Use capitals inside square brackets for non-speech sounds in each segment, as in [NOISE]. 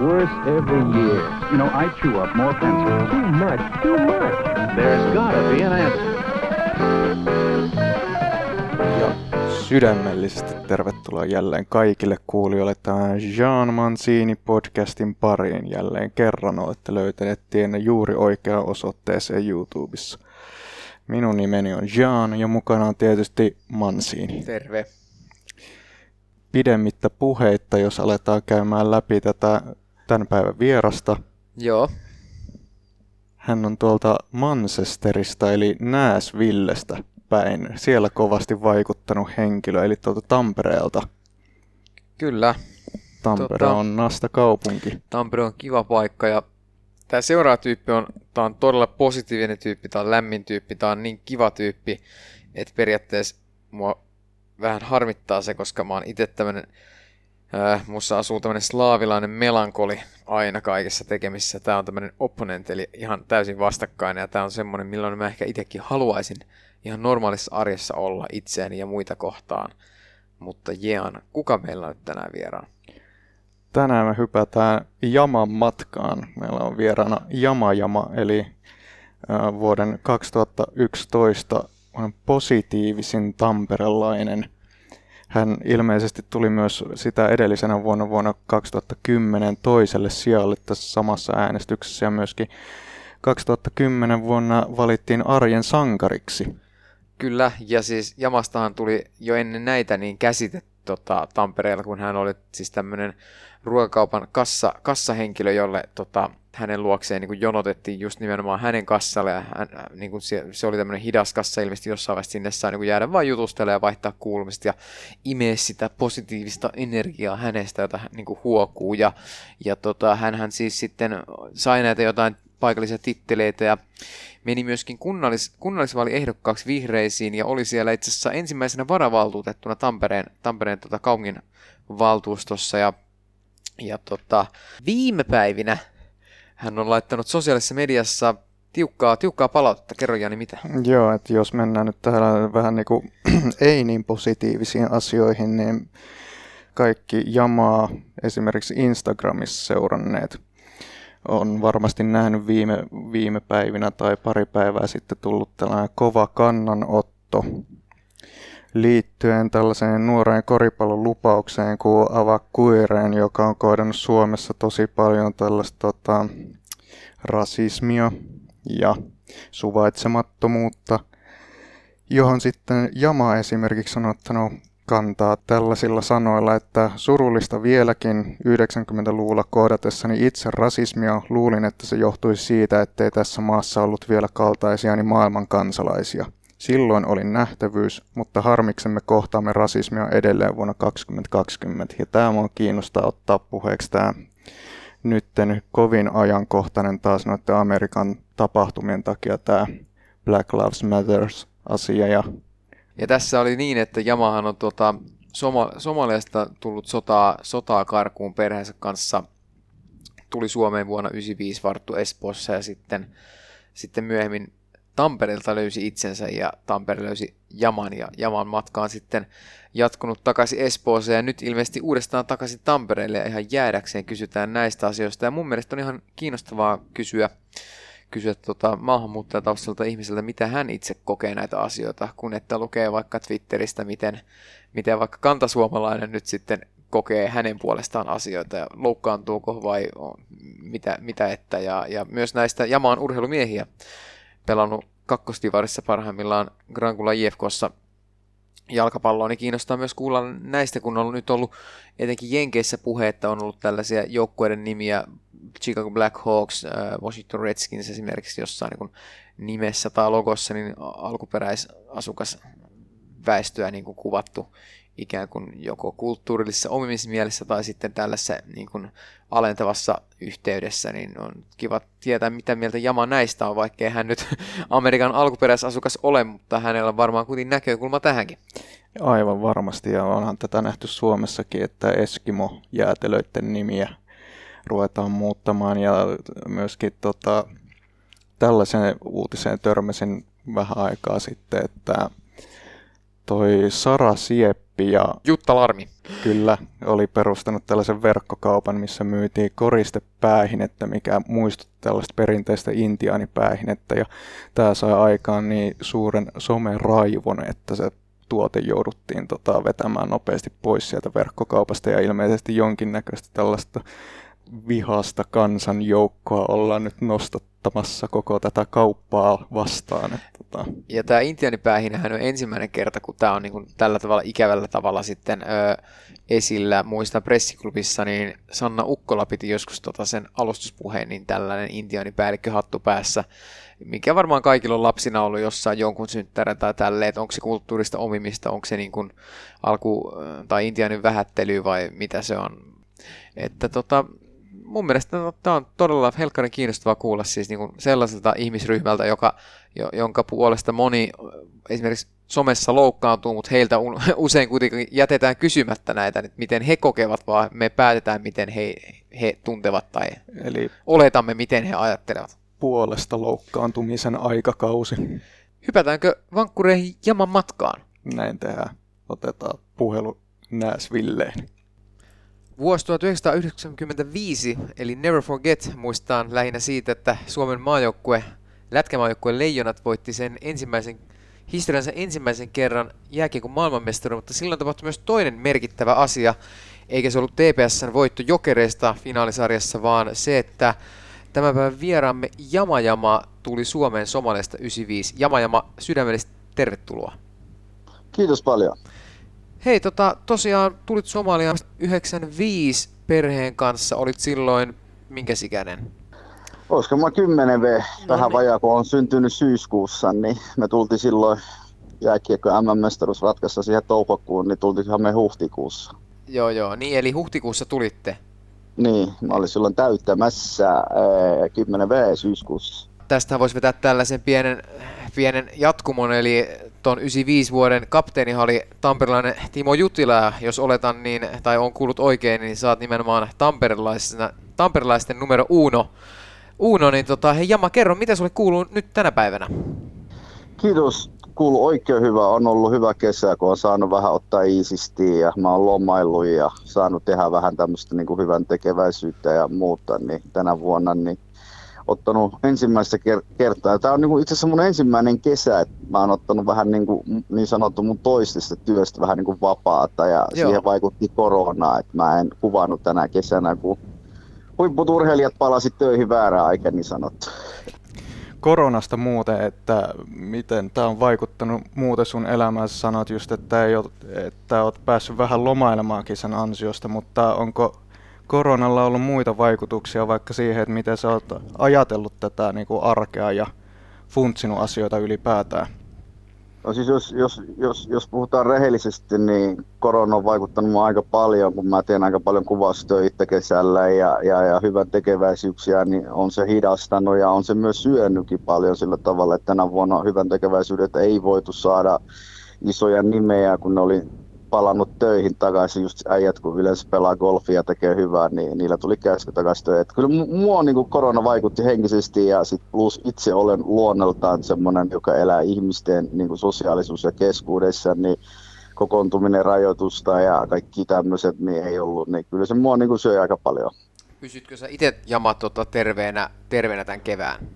worse every year. You know, I chew up more pencils. Too much, too much. There's gotta be an answer. Ja sydämellisesti tervetuloa jälleen kaikille kuulijoille tämän Jean Mancini podcastin pariin jälleen kerran. Olette löytäneet tienne juuri oikeaan osoitteeseen YouTubessa. Minun nimeni on Jean ja mukana on tietysti Mancini. Terve. Pidemmittä puheitta, jos aletaan käymään läpi tätä tämän päivän vierasta. Joo, Hän on tuolta Manchesterista eli Nashvillestä päin. Siellä kovasti vaikuttanut henkilö, eli tuolta Tampereelta. kyllä. Tampere Tota- on nasta kaupunki. Tampere on kiva paikka ja tämä seuraava tyyppi on, tää on todella positiivinen tyyppi, tämä on lämmin tyyppi, tämä on niin kiva tyyppi, että periaatteessa mua vähän harmittaa se, koska mä oon itse tämmönen, äh, mussa asuu tämmönen slaavilainen melankoli aina kaikessa tekemissä. Tää on tämmönen opponent, eli ihan täysin vastakkainen, ja tää on semmonen, milloin mä ehkä itsekin haluaisin ihan normaalissa arjessa olla itseäni ja muita kohtaan. Mutta Jean, kuka meillä on nyt tänään vieraan? Tänään me hypätään Jaman matkaan. Meillä on vieraana Jama Jama, eli äh, vuoden 2011 on positiivisin tamperelainen. Hän ilmeisesti tuli myös sitä edellisenä vuonna vuonna 2010 toiselle sijalle tässä samassa äänestyksessä ja myöskin 2010 vuonna valittiin arjen sankariksi. Kyllä, ja siis Jamastahan tuli jo ennen näitä niin käsite tota, Tampereella, kun hän oli siis tämmöinen ruokakaupan kassa, kassahenkilö, jolle tota, hänen luokseen niin kuin jonotettiin just nimenomaan hänen kassalle, ja hän, niin kuin se, se oli tämmöinen hidas kassa ilmeisesti jossain vaiheessa sinne saa niin kuin jäädä vain jutustelemaan ja vaihtaa kuulumista ja imeä sitä positiivista energiaa hänestä, jota hän niin kuin huokuu, ja, ja tota, hänhän siis sitten sai näitä jotain paikallisia titteleitä ja meni myöskin kunnallis, kunnallisvaaliehdokkaaksi vihreisiin ja oli siellä itse asiassa ensimmäisenä varavaltuutettuna Tampereen, Tampereen tota kaupungin valtuustossa ja, ja tota, viime päivinä hän on laittanut sosiaalisessa mediassa tiukkaa, tiukkaa palautetta. Kerro Jani, mitä? Joo, että jos mennään nyt tähän vähän niin kuin [CLEARS THROAT] ei niin positiivisiin asioihin, niin kaikki jamaa esimerkiksi Instagramissa seuranneet on varmasti nähnyt viime, viime päivinä tai pari päivää sitten tullut tällainen kova kannanotto liittyen tällaiseen nuoreen koripallon lupaukseen kuin Ava Kuireen, joka on kohdannut Suomessa tosi paljon tällaista tota, rasismia ja suvaitsemattomuutta, johon sitten Jama esimerkiksi on ottanut kantaa tällaisilla sanoilla, että surullista vieläkin 90-luvulla kohdatessani itse rasismia luulin, että se johtuisi siitä, ettei tässä maassa ollut vielä kaltaisiani maailman kansalaisia. Silloin oli nähtävyys, mutta harmiksemme kohtaamme rasismia edelleen vuonna 2020. Ja tämä on kiinnostaa ottaa puheeksi tämä nytten kovin ajankohtainen taas noiden Amerikan tapahtumien takia tämä Black Lives Matters asia ja Ja tässä oli niin, että Jamahan on tuota, Soma- Somaliasta tullut sotaa, sotaa karkuun perheensä kanssa. Tuli Suomeen vuonna 1995 varttu Espoossa ja sitten, sitten myöhemmin Tampereelta löysi itsensä ja Tampere löysi Jaman ja Jaman matka on sitten jatkunut takaisin Espooseen ja nyt ilmeisesti uudestaan takaisin Tampereelle ja ihan jäädäkseen kysytään näistä asioista ja mun mielestä on ihan kiinnostavaa kysyä, kysyä tota maahanmuuttajataustalta ihmiseltä, mitä hän itse kokee näitä asioita, kun että lukee vaikka Twitteristä, miten, miten vaikka kantasuomalainen nyt sitten kokee hänen puolestaan asioita ja loukkaantuuko vai mitä, mitä että. Ja, ja myös näistä Jamaan urheilumiehiä pelannut kakkostivarissa parhaimmillaan Grankula IFKssa jalkapalloa, niin kiinnostaa myös kuulla näistä, kun on nyt ollut etenkin Jenkeissä puhetta, on ollut tällaisia joukkueiden nimiä, Chicago Blackhawks, äh, Washington Redskins esimerkiksi jossain niin nimessä tai logossa, niin alkuperäisasukas väestöä niin kuin kuvattu ikään kuin joko kulttuurillisessa omimismielessä tai sitten tällaisessa niin kuin alentavassa yhteydessä, niin on kiva tietää, mitä mieltä Jama näistä on, vaikkei hän nyt [LAUGHS] Amerikan alkuperäisasukas ole, mutta hänellä on varmaan kuitenkin näkökulma tähänkin. Aivan varmasti, ja onhan tätä nähty Suomessakin, että Eskimo-jäätelöiden nimiä ruvetaan muuttamaan, ja myöskin tota, tällaisen uutiseen törmäsin vähän aikaa sitten, että toi Sara Sieppi ja Jutta Larmi. kyllä oli perustanut tällaisen verkkokaupan, missä myytiin koristepäähinettä, mikä muistutti tällaista perinteistä intiaanipäähinettä ja tämä sai aikaan niin suuren someraivon, että se tuote jouduttiin tota, vetämään nopeasti pois sieltä verkkokaupasta ja ilmeisesti jonkinnäköistä tällaista vihasta kansanjoukkoa ollaan nyt nostattamassa koko tätä kauppaa vastaan. Että, tota. Ja tämä intiaanipäähinähän on ensimmäinen kerta, kun tämä on niin kuin tällä tavalla ikävällä tavalla sitten ö, esillä. Muistan pressiklubissa, niin Sanna Ukkola piti joskus tota sen alustuspuheen, niin tällainen intiaanipäällikkö hattu päässä, mikä varmaan kaikilla on lapsina ollut jossain jonkun synttärä tai tälleen, että onko se kulttuurista omimista, onko se niin kuin alku- tai intiaanin vähättely vai mitä se on. Että tota, mun mielestä no, tämä on todella helkkarin kiinnostavaa kuulla siis niin kuin sellaiselta ihmisryhmältä, joka, jo, jonka puolesta moni esimerkiksi somessa loukkaantuu, mutta heiltä [LAUGHS] usein kuitenkin jätetään kysymättä näitä, että miten he kokevat, vaan me päätetään, miten he, he tuntevat tai Eli oletamme, miten he ajattelevat. puolesta loukkaantumisen aikakausi. Hypätäänkö vankkureihin jaman matkaan? Näin tehdään. Otetaan puhelu Nääsvilleen. Vuosi 1995, eli Never Forget, muistaan lähinnä siitä, että Suomen maajoukkue, lätkämaajoukkue Leijonat voitti sen ensimmäisen, historiansa ensimmäisen kerran jääkiekon maailmanmestaruuden, mutta silloin tapahtui myös toinen merkittävä asia, eikä se ollut TPSn voitto jokereista finaalisarjassa, vaan se, että tämän päivän vieraamme Jamajama tuli Suomeen Somaliasta 95. Jamajama, sydämellisesti tervetuloa. Kiitos paljon. Hei, tota, tosiaan tulit Somaliaan 95 perheen kanssa, olit silloin minkä ikäinen? Olisiko mä 10 V, No vähän niin. vajaa, kun on syntynyt syyskuussa, niin me tultiin silloin jääkiekko MM-mestaruus ratkaista siihen toukokuun, niin tultiinhan me huhtikuussa. Joo, joo, niin eli huhtikuussa tulitte. Niin, mä olin silloin täyttämässä ää, 10 V syyskuussa. Tästä voisi vetää tällaisen pienen, pienen jatkumon, eli tuon 95 vuoden kapteeni oli tamperilainen Timo Jutila, jos oletan niin, tai on kuullut oikein, niin saat nimenomaan tamperilaisena, tamperilaisten numero uno. Uno, niin tota, hei Jama, kerro, mitä sulle kuuluu nyt tänä päivänä? Kiitos, kuuluu oikein hyvä. On ollut hyvä kesä, kun on saanut vähän ottaa iisisti ja mä oon lomaillut ja saanut tehdä vähän tämmöistä niin kuin hyvän tekeväisyyttä ja muuta. Niin tänä vuonna niin ottanut ensimmäistä ker- kertaa. Tämä on niin kuin itse asiassa mun ensimmäinen kesä, että mä oon ottanut vähän niin, kuin, niin sanottu mun toistista työstä vähän niin kuin vapaata ja Joo. Siihen vaikutti korona, että mä en kuvannut tänä kesänä, kun huipputurheilijat palasi töihin väärään aikaan niin sanottu. Koronasta muuten, että miten tämä on vaikuttanut muuten sun elämään. Sä Sanoit just, että, ei ole, että oot päässyt vähän lomailemaankin sen ansiosta, mutta onko koronalla ollut muita vaikutuksia vaikka siihen, että miten sä oot ajatellut tätä niin kuin arkea ja funtsinut asioita ylipäätään? No siis jos, jos, jos, jos puhutaan rehellisesti, niin korona on vaikuttanut mua aika paljon, kun mä teen aika paljon kuvaustöitä kesällä ja, ja, ja hyvän tekeväisyyksiä, niin on se hidastanut ja on se myös syönytkin paljon sillä tavalla, että tänä vuonna hyvän tekeväisyydet ei voitu saada isoja nimeä, kun ne oli palannut töihin takaisin, just äijät kun yleensä pelaa golfia ja tekee hyvää, niin niillä tuli käsky takaisin töihin. Et Kyllä mu- mua niin kuin korona vaikutti henkisesti ja sit plus itse olen luonnoltaan semmoinen, joka elää ihmisten niin kuin sosiaalisuus ja keskuudessa, niin kokoontuminen, rajoitusta ja kaikki tämmöiset niin ei ollut, niin kyllä se mua niin kuin syö aika paljon. Pysytkö sä itse Jama tota, terveenä, terveenä tämän kevään?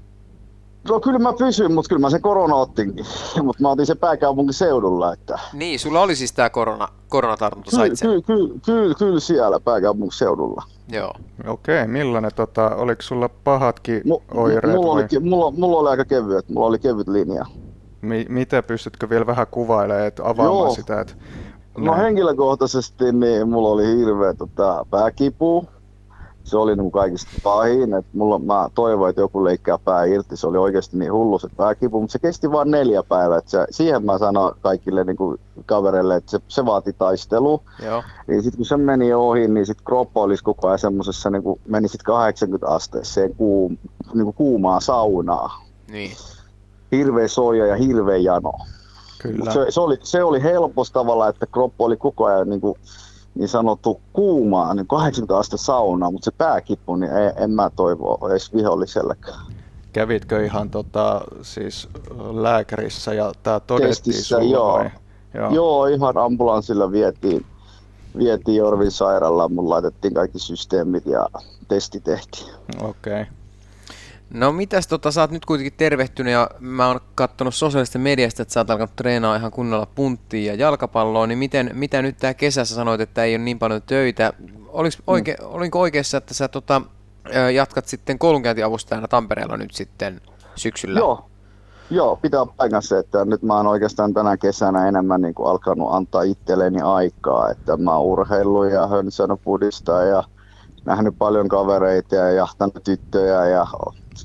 No kyllä mä pysyn, mutta kyllä mä sen korona ottinkin, [LAUGHS] mutta mä otin sen pääkaupunkiseudulla, että Niin, sulla oli siis tämä korona, koronatartunta, kyllä, sait sen. kyllä, kyllä, kyllä, kyllä siellä pääkaupunkiseudulla. Joo. Okei, millainen, tota, oliko sulla pahatkin Mu- oireet mulla, vai oli, mulla, mulla oli aika kevyet, mulla oli kevyt linja. mi- miten pystytkö vielä vähän kuvailemaan, että avaamaan Joo. sitä? Että No näin. henkilökohtaisesti niin mulla oli hirveä tota, pääkipu. Se oli niin kaikista pahin. Et mulla, mä toivoin, että joku leikkää pää irti. Se oli oikeasti niin hullu se pääkipu, mutta se kesti vain neljä päivää. Et se, siihen mä sanoin kaikille niin kuin kavereille, että se, se vaati taistelua. Joo. Niin sitten kun se meni ohi, niin sitten kroppa olisi koko ajan semmoisessa, niin kuin, meni sitten 80 asteeseen kuum, niin kuin kuumaa saunaa. Niin. Hirveä soija ja hirveä jano. Kyllä. Mut Se, se, oli, se oli helpos tavalla, että kroppa oli koko ajan niin, kuin, niin sanottu kuumaa, niin 80 astetta saunaa, mutta se pääkipu, niin en, en mä toivo edes vihollisellekään. Kävitkö ihan tota, siis lääkärissä ja tämä todettiin Testissä, sulla joo. vai? Joo. Joo, ihan ambulanssilla vietiin, vietiin Jorvin sairaalaan. Mun laitettiin kaikki systeemit ja testi tehtiin. Okei. Okay. No mitäs tota, sä oot nyt kuitenkin tervehtynyt ja mä oon kattonut sosiaalisesta mediasta, että sä oot alkanut treenaa ihan kunnolla punttia ja jalkapalloa, niin miten, mitä nyt tää kesässä sanoit, että ei ole niin paljon töitä? Oliks oike, mm. Olinko oikeassa, että sä tota, jatkat sitten koulunkäyntiavustajana Tampereella nyt sitten syksyllä? Joo, Joo, pitää paikkansa, että nyt mä oon oikeastaan tänä kesänä enemmän niin kuin alkanut antaa itselleni aikaa, että mä oon urheillut ja hönsännyt pudista ja nähnyt paljon kavereita ja jahtanut tyttöjä ja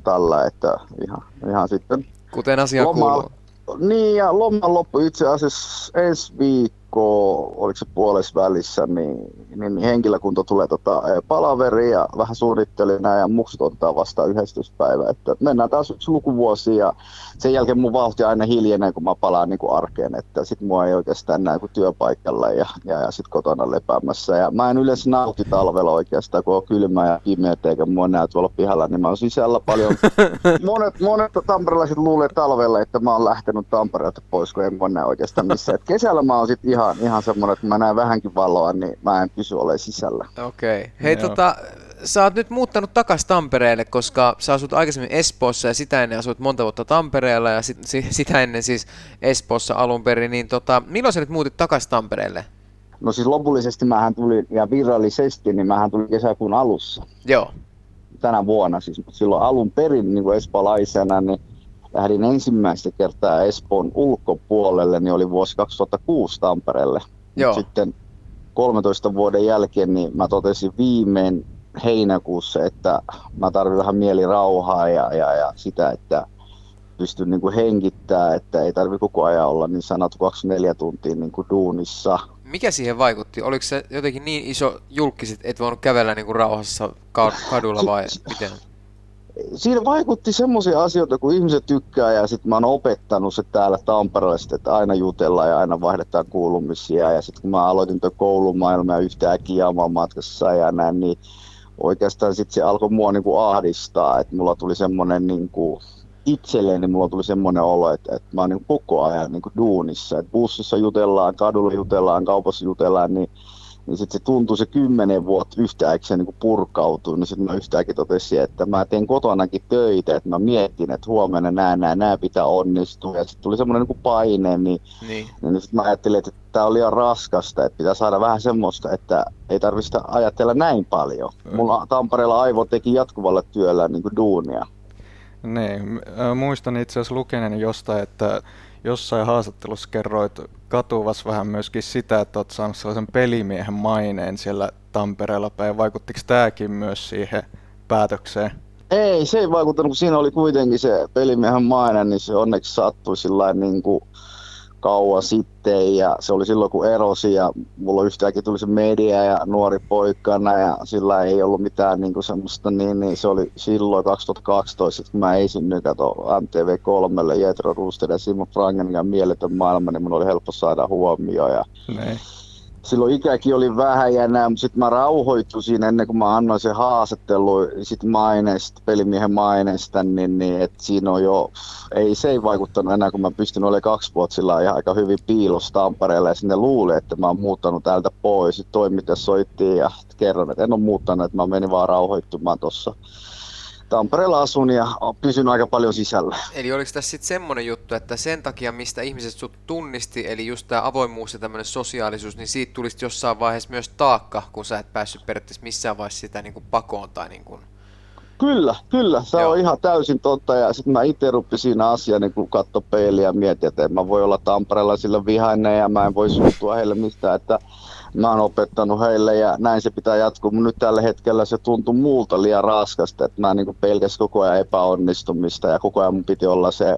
tällä, että ihan, ihan sitten Kuten asia loma, kuuluu. Niin ja loman loppu itse asiassa ensi viikko, oliko se puolessa välissä, niin, niin henkilökunta tulee tota, eh, palaveriin ja vähän suunnittelin näin ja muksut ottaa vastaan 11. päivä. Että mennään taas yksi lukuvuosi ja sen jälkeen mun vauhti aina hiljenee, kun mä palaan niin kuin arkeen, että sit mua ei oikeastaan näe kuin työpaikalla ja, ja, ja sit kotona lepäämässä. Ja mä en yleensä nauti talvella oikeastaan, kun on kylmä ja pimeät eikä mua näe tuolla pihalla, niin mä oon sisällä paljon. [LAUGHS] monet, monet tamperelaiset luulee talvella, että mä oon lähtenyt Tampereelta pois, kun en mua näe oikeastaan missään. Et kesällä mä oon sit ihan, ihan semmonen, että mä näen vähänkin valoa, niin mä en pysy ole sisällä. Okei. Okay. Hei Joo. tota, sä oot nyt muuttanut takas Tampereelle, koska sä asut aikaisemmin Espoossa ja sitä ennen asuit monta vuotta Tampereella ja sit, si, sitä ennen siis Espoossa alun perin, niin tota, milloin sä nyt muutit takas Tampereelle? No siis lopullisesti mähän tulin, ja virallisesti, niin mähän tulin kesäkuun alussa. Joo. tänä vuonna. Siis, mutta silloin alun perin niin kuin espoolaisena, niin lähdin ensimmäistä kertaa Espoon ulkopuolelle, niin oli vuosi 2006 Tampereelle. Joo. Sitten 13 vuoden jälkeen niin mä totesin viimein heinäkuussa, että mä tarvitsen vähän mielirauhaa ja, ja, ja sitä, että pystyn niin kuin hengittää, että ei tarvi koko ajan olla niin sanottu 24 tuntia niin kuin duunissa. Mikä siihen vaikutti? Oliko se jotenkin niin iso julkisit, et voinut kävellä niinku rauhassa ka- kadulla vai miten? Siinä vaikutti semmoisia asioita, kun ihmiset tykkää ja sitten mä oon opettanut se täällä Tampereella, sit, että aina jutellaan ja aina vaihdetaan kuulumisia. Ja sitten kun mä aloitin tuon koulumaailma ja yhtäkkiä oman matkassa ja näin, niin oikeastaan sitten se alkoi mua niinku ahdistaa, että mulla tuli semmoinen niinku, itselleni mulla tuli semmoinen olo, että, että mä oon niinku koko ajan niinku duunissa. Et bussissa jutellaan, kadulla jutellaan, kaupassa jutellaan, niin niin sitten se tuntui se kymmenen vuotta yhtäkkiä se niin purkautuu, niin sitten mä yhtäkkiä totesin, että mä teen kotonakin töitä, että mä mietin, että huomenna nämä, nämä, nämä pitää onnistua, ja sitten tuli semmoinen niin paine, niin, Niin. niin sitten mä ajattelin, että tämä on liian raskasta, että pitää saada vähän semmoista, että ei tarvitse ajatella näin paljon. Mulla Tampereella aivo teki jatkuvalla työllä niin kuin duunia. Niin, ö, muistan itse asiassa lukeneeni jostain, että jossain haastattelussa kerroit katuvas vähän myöskin sitä, että olet saanut sellaisen pelimiehen maineen siellä Tampereella päin. Vaikuttiko tämäkin myös siihen päätökseen? Ei, se ei vaikuttanut, kun siinä oli kuitenkin se pelimiehen maine, niin se onneksi sattui sillä niin kuin kauan sitten ja se oli silloin kun erosi ja mulla yhtäkkiä tuli se media ja nuori poikana ja sillä ei ollut mitään niin kuin semmoista, niin, niin se oli silloin 2012, että kun mä esinnyin kato MTV3, Jetro Rooster ja Simon Frangen ja Mieletön maailma, niin mun oli helppo saada huomioon ja Niin. Silloin ikäkin oli vähän ja näin, mutta sitten mä rauhoituin siinä ennen kuin mä annoin sen haastattelu sit maineesta, pelimiehen maineesta, niin, niin että siinä on jo, ei se ei vaikuttanut enää, kun mä pystyn olemaan kaksi vuotta sillä ihan aika hyvin piilossa Tampereella ja sinne luuli, että mä oon muuttanut täältä pois. Sitten toimittaja soitti ja kerron, että en ole muuttanut, että mä menin vaan rauhoittumaan tuossa. Tampereella asun ja pysyn aika paljon sisällä. Eli oliko tässä sitten semmoinen juttu, että sen takia, mistä ihmiset sut tunnisti, eli just tämä avoimuus ja tämmöinen sosiaalisuus, niin siitä tulisi jossain vaiheessa myös taakka, kun sä et päässyt periaatteessa missään vaiheessa sitä niin kuin pakoon tai niin kuin... Kyllä, kyllä. Se Joo. on ihan täysin totta. Ja sitten mä itse rupin siinä asiaa, niin kun katso peiliä ja mietin, että en mä voi olla Tampereella sillä vihainen ja mä en voi suuttua heille mistään, että mä oon opettanut heille ja näin se pitää jatkuu. Mutta nyt tällä hetkellä se tuntuu muulta liian raskasta, että mä niin pelkäs koko ajan epäonnistumista ja koko ajan mun piti olla se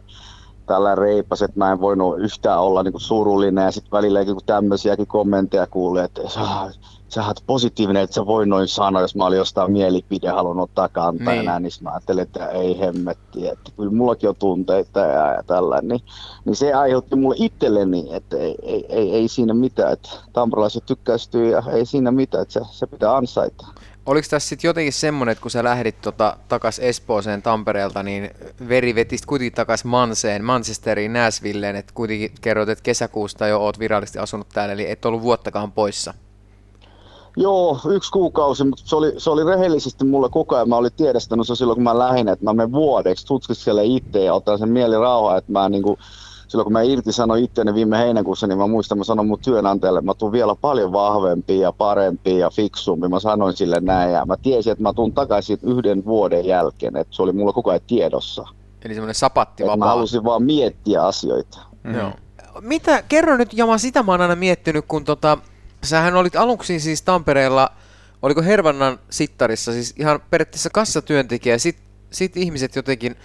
tällä reipas, että mä en voinut yhtään olla niin surullinen ja sitten välillä kun tämmöisiäkin kommentteja kuulee, että sä, sä oot positiivinen, että sä voi noin sanoa, jos mä olin jostain mielipide halunnut ottaa kantaa Niin. niin. enää, niin mä ajattelin, että ei hemmetti, että kyllä mullakin on tunteita ja, ja tällä, niin, niin se aiheutti mulle itselleni, että ei, ei, ei, ei siinä mitään, että tamperelaiset tykkäistyy ja ei siinä mitään, että se, se pitää ansaita. Oliko tässä sitten jotenkin semmoinen, että kun sä lähdit tota, takas Espooseen Tampereelta, niin veri vetistä kuitenkin takas Manseen, Manchesteriin, Nashvilleen, että kuitenkin kerroit, että kesäkuusta jo oot virallisesti asunut täällä, eli et ollut vuottakaan poissa. Joo, yksi kuukausi, mutta se oli, se oli rehellisesti mulle koko ajan. Mä olin tiedestänyt se silloin, kun mä lähdin, että mä menen vuodeksi tutkiskelemaan itse ja otan sen mieli rauhaa, että mä niinku, silloin kun mä irtisanoin itseäni viime heinäkuussa, niin mä muistan, mä sanoin mun työnantajalle, että mä tuun vielä paljon vahvempi ja parempi ja fiksumpi. Mä sanoin sille näin ja mä tiesin, että mä tuun takaisin yhden vuoden jälkeen, että se oli mulla koko ajan tiedossa. Eli semmoinen sapatti Että mä vapaa. halusin vaan miettiä asioita. Mm. Joo. Mitä, kerro nyt Jama, sitä mä oon aina miettinyt, kun tota, sähän olit aluksi siis Tampereella, oliko Hervannan sittarissa, siis ihan periaatteessa kassatyöntekijä, ja sit, sit ihmiset jotenkin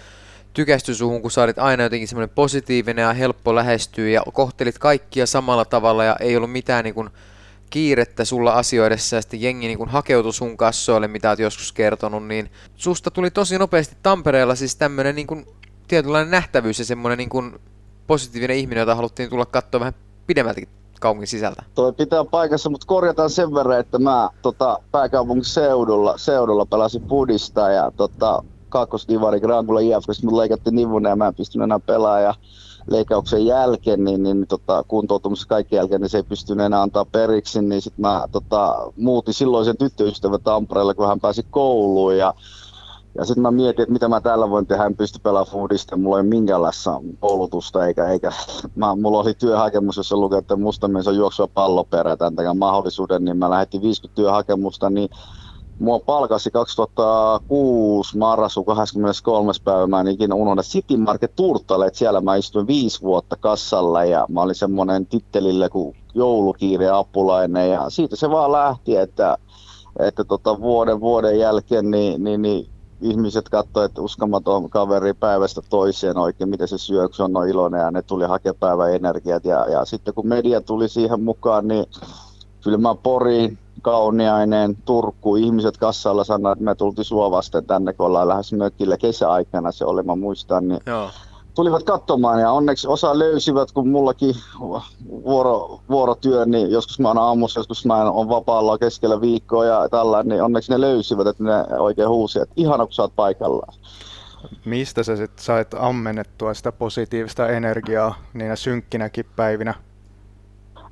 tykästy suhun, kun sä olit aina jotenkin semmoinen positiivinen ja helppo lähestyä ja kohtelit kaikkia samalla tavalla ja ei ollut mitään niin kuin kiirettä sulla asioidessa ja sitten jengi niin kuin hakeutui sun kassoille, mitä oot joskus kertonut, niin susta tuli tosi nopeasti Tampereella siis tämmöinen niin kuin tietynlainen nähtävyys ja semmoinen niin kuin positiivinen ihminen, jota haluttiin tulla katsoa vähän pidemmältäkin kaupungin sisältä. Toi pitää paikassa, mutta korjataan sen verran, että mä tota, pääkaupunkiseudulla seudulla pelasin pudista ja tota, kakkosdivari Grangulla IFK, mut leikattiin nivuna ja mä en pystynyt enää pelaamaan. Ja leikkauksen jälkeen, niin, niin tota, kuntoutumisen kaiken jälkeen, niin se ei pystynyt enää antaa periksi, niin sitten mä tota, muutin silloisen tyttöystävän Tampereelle, kun hän pääsi kouluun. Ja ja sitten mä mietin, että mitä mä täällä voin tehdä, en pysty pelaamaan foodista, mulla ei minkäänlaista koulutusta, eikä, eikä mä, mulla oli työhakemus, jossa luki, että musta mies on juoksua palloperä, tämän takia mahdollisuuden, niin mä lähetin 50 työhakemusta, niin mua palkasi 2006 marraskuun 23. päivä, mä en ikinä unohda City Market Turtalle, että siellä mä istuin viisi vuotta kassalla ja mä olin semmoinen tittelille kuin joulukiire apulainen ja siitä se vaan lähti, että, että tota vuoden vuoden jälkeen niin, niin, niin ihmiset katsoivat, että uskomaton kaveri päivästä toiseen oikein, miten se syö, se on noin iloinen ja ne tuli hakemaan päivän energiat. Ja, ja sitten kun media tuli siihen mukaan, niin kyllä mä Poriin, Kauniainen, Turku, ihmiset kassalla sanoivat, että me tultiin sua vasten tänne, kun ollaan lähes mökille kesäaikana se oli, mä muistan, niin Joo. tulivat katsomaan ja onneksi osa löysivät, kun mullakin vuoro, vuorotyö, niin joskus mä oon aamussa, joskus mä oon vapaalla keskellä viikkoa ja tällä, niin onneksi ne löysivät, että ne oikein huusi, että ihana kun sä oot paikallaan. Mistä sä sitten sait ammennettua sitä positiivista energiaa niinä synkkinäkin päivinä?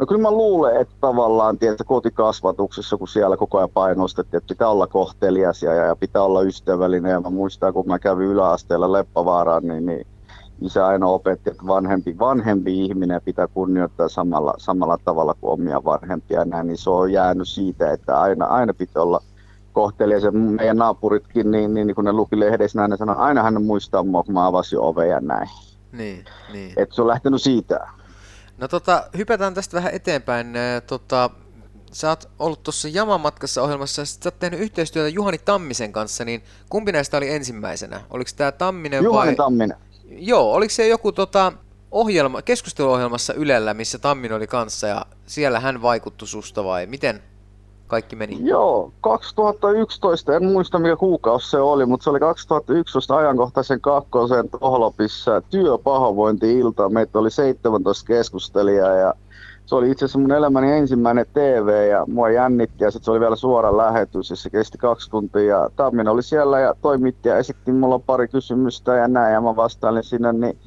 No kyllä mä luulen, että tavallaan tietysti kotikasvatuksessa, kun siellä koko ajan painostettiin, että pitää olla kohtelias ja, ja pitää olla ystävällinen. Ja mä muistan, kun mä kävin yläasteella Leppävaaraan, niin, niin isä aina opetti, että vanhempi, vanhempi ihminen pitää kunnioittaa samalla, samalla tavalla kuin omia vanhempia. Näin, niin se on jäänyt siitä, että aina, aina pitää olla kohtelias. Ja meidän naapuritkin, niin, niin, niin kun ne luki lehdessä, näin, ne sanoi, aina hän muistaa mua, kun mä avasin oven ja näin. Niin, niin. Että se on lähtenyt siitä. No tota, hypätään tästä vähän eteenpäin. Ää, Tota, sä oot ollut tuossa Jamamatkassa ohjelmassa ja sä oot tehnyt yhteistyötä Juhani Tammisen kanssa, niin kumpi näistä oli ensimmäisenä? Oliko tämä Tamminen Juhani vai... Tamminen. Joo, oliko se joku tota, ohjelma, keskusteluohjelmassa Ylellä, missä Tamminen oli kanssa ja siellä hän vaikutti susta vai miten kaikki meni? Joo, 2011, en muista mikä kuukausi se oli, mutta se oli 2011 ajankohtaisen kakkosen Tohlopissa työpahoinvointi-ilta. Meitä oli 17 keskustelijaa ja se oli itse asiassa mun elämäni ensimmäinen TV ja mua jännitti ja sitten se oli vielä suora lähetys ja se kesti kaksi tuntia. Ja Tamminen oli siellä ja toimitti ja esitti mulla pari kysymystä ja näin ja mä vastailin sinne, niin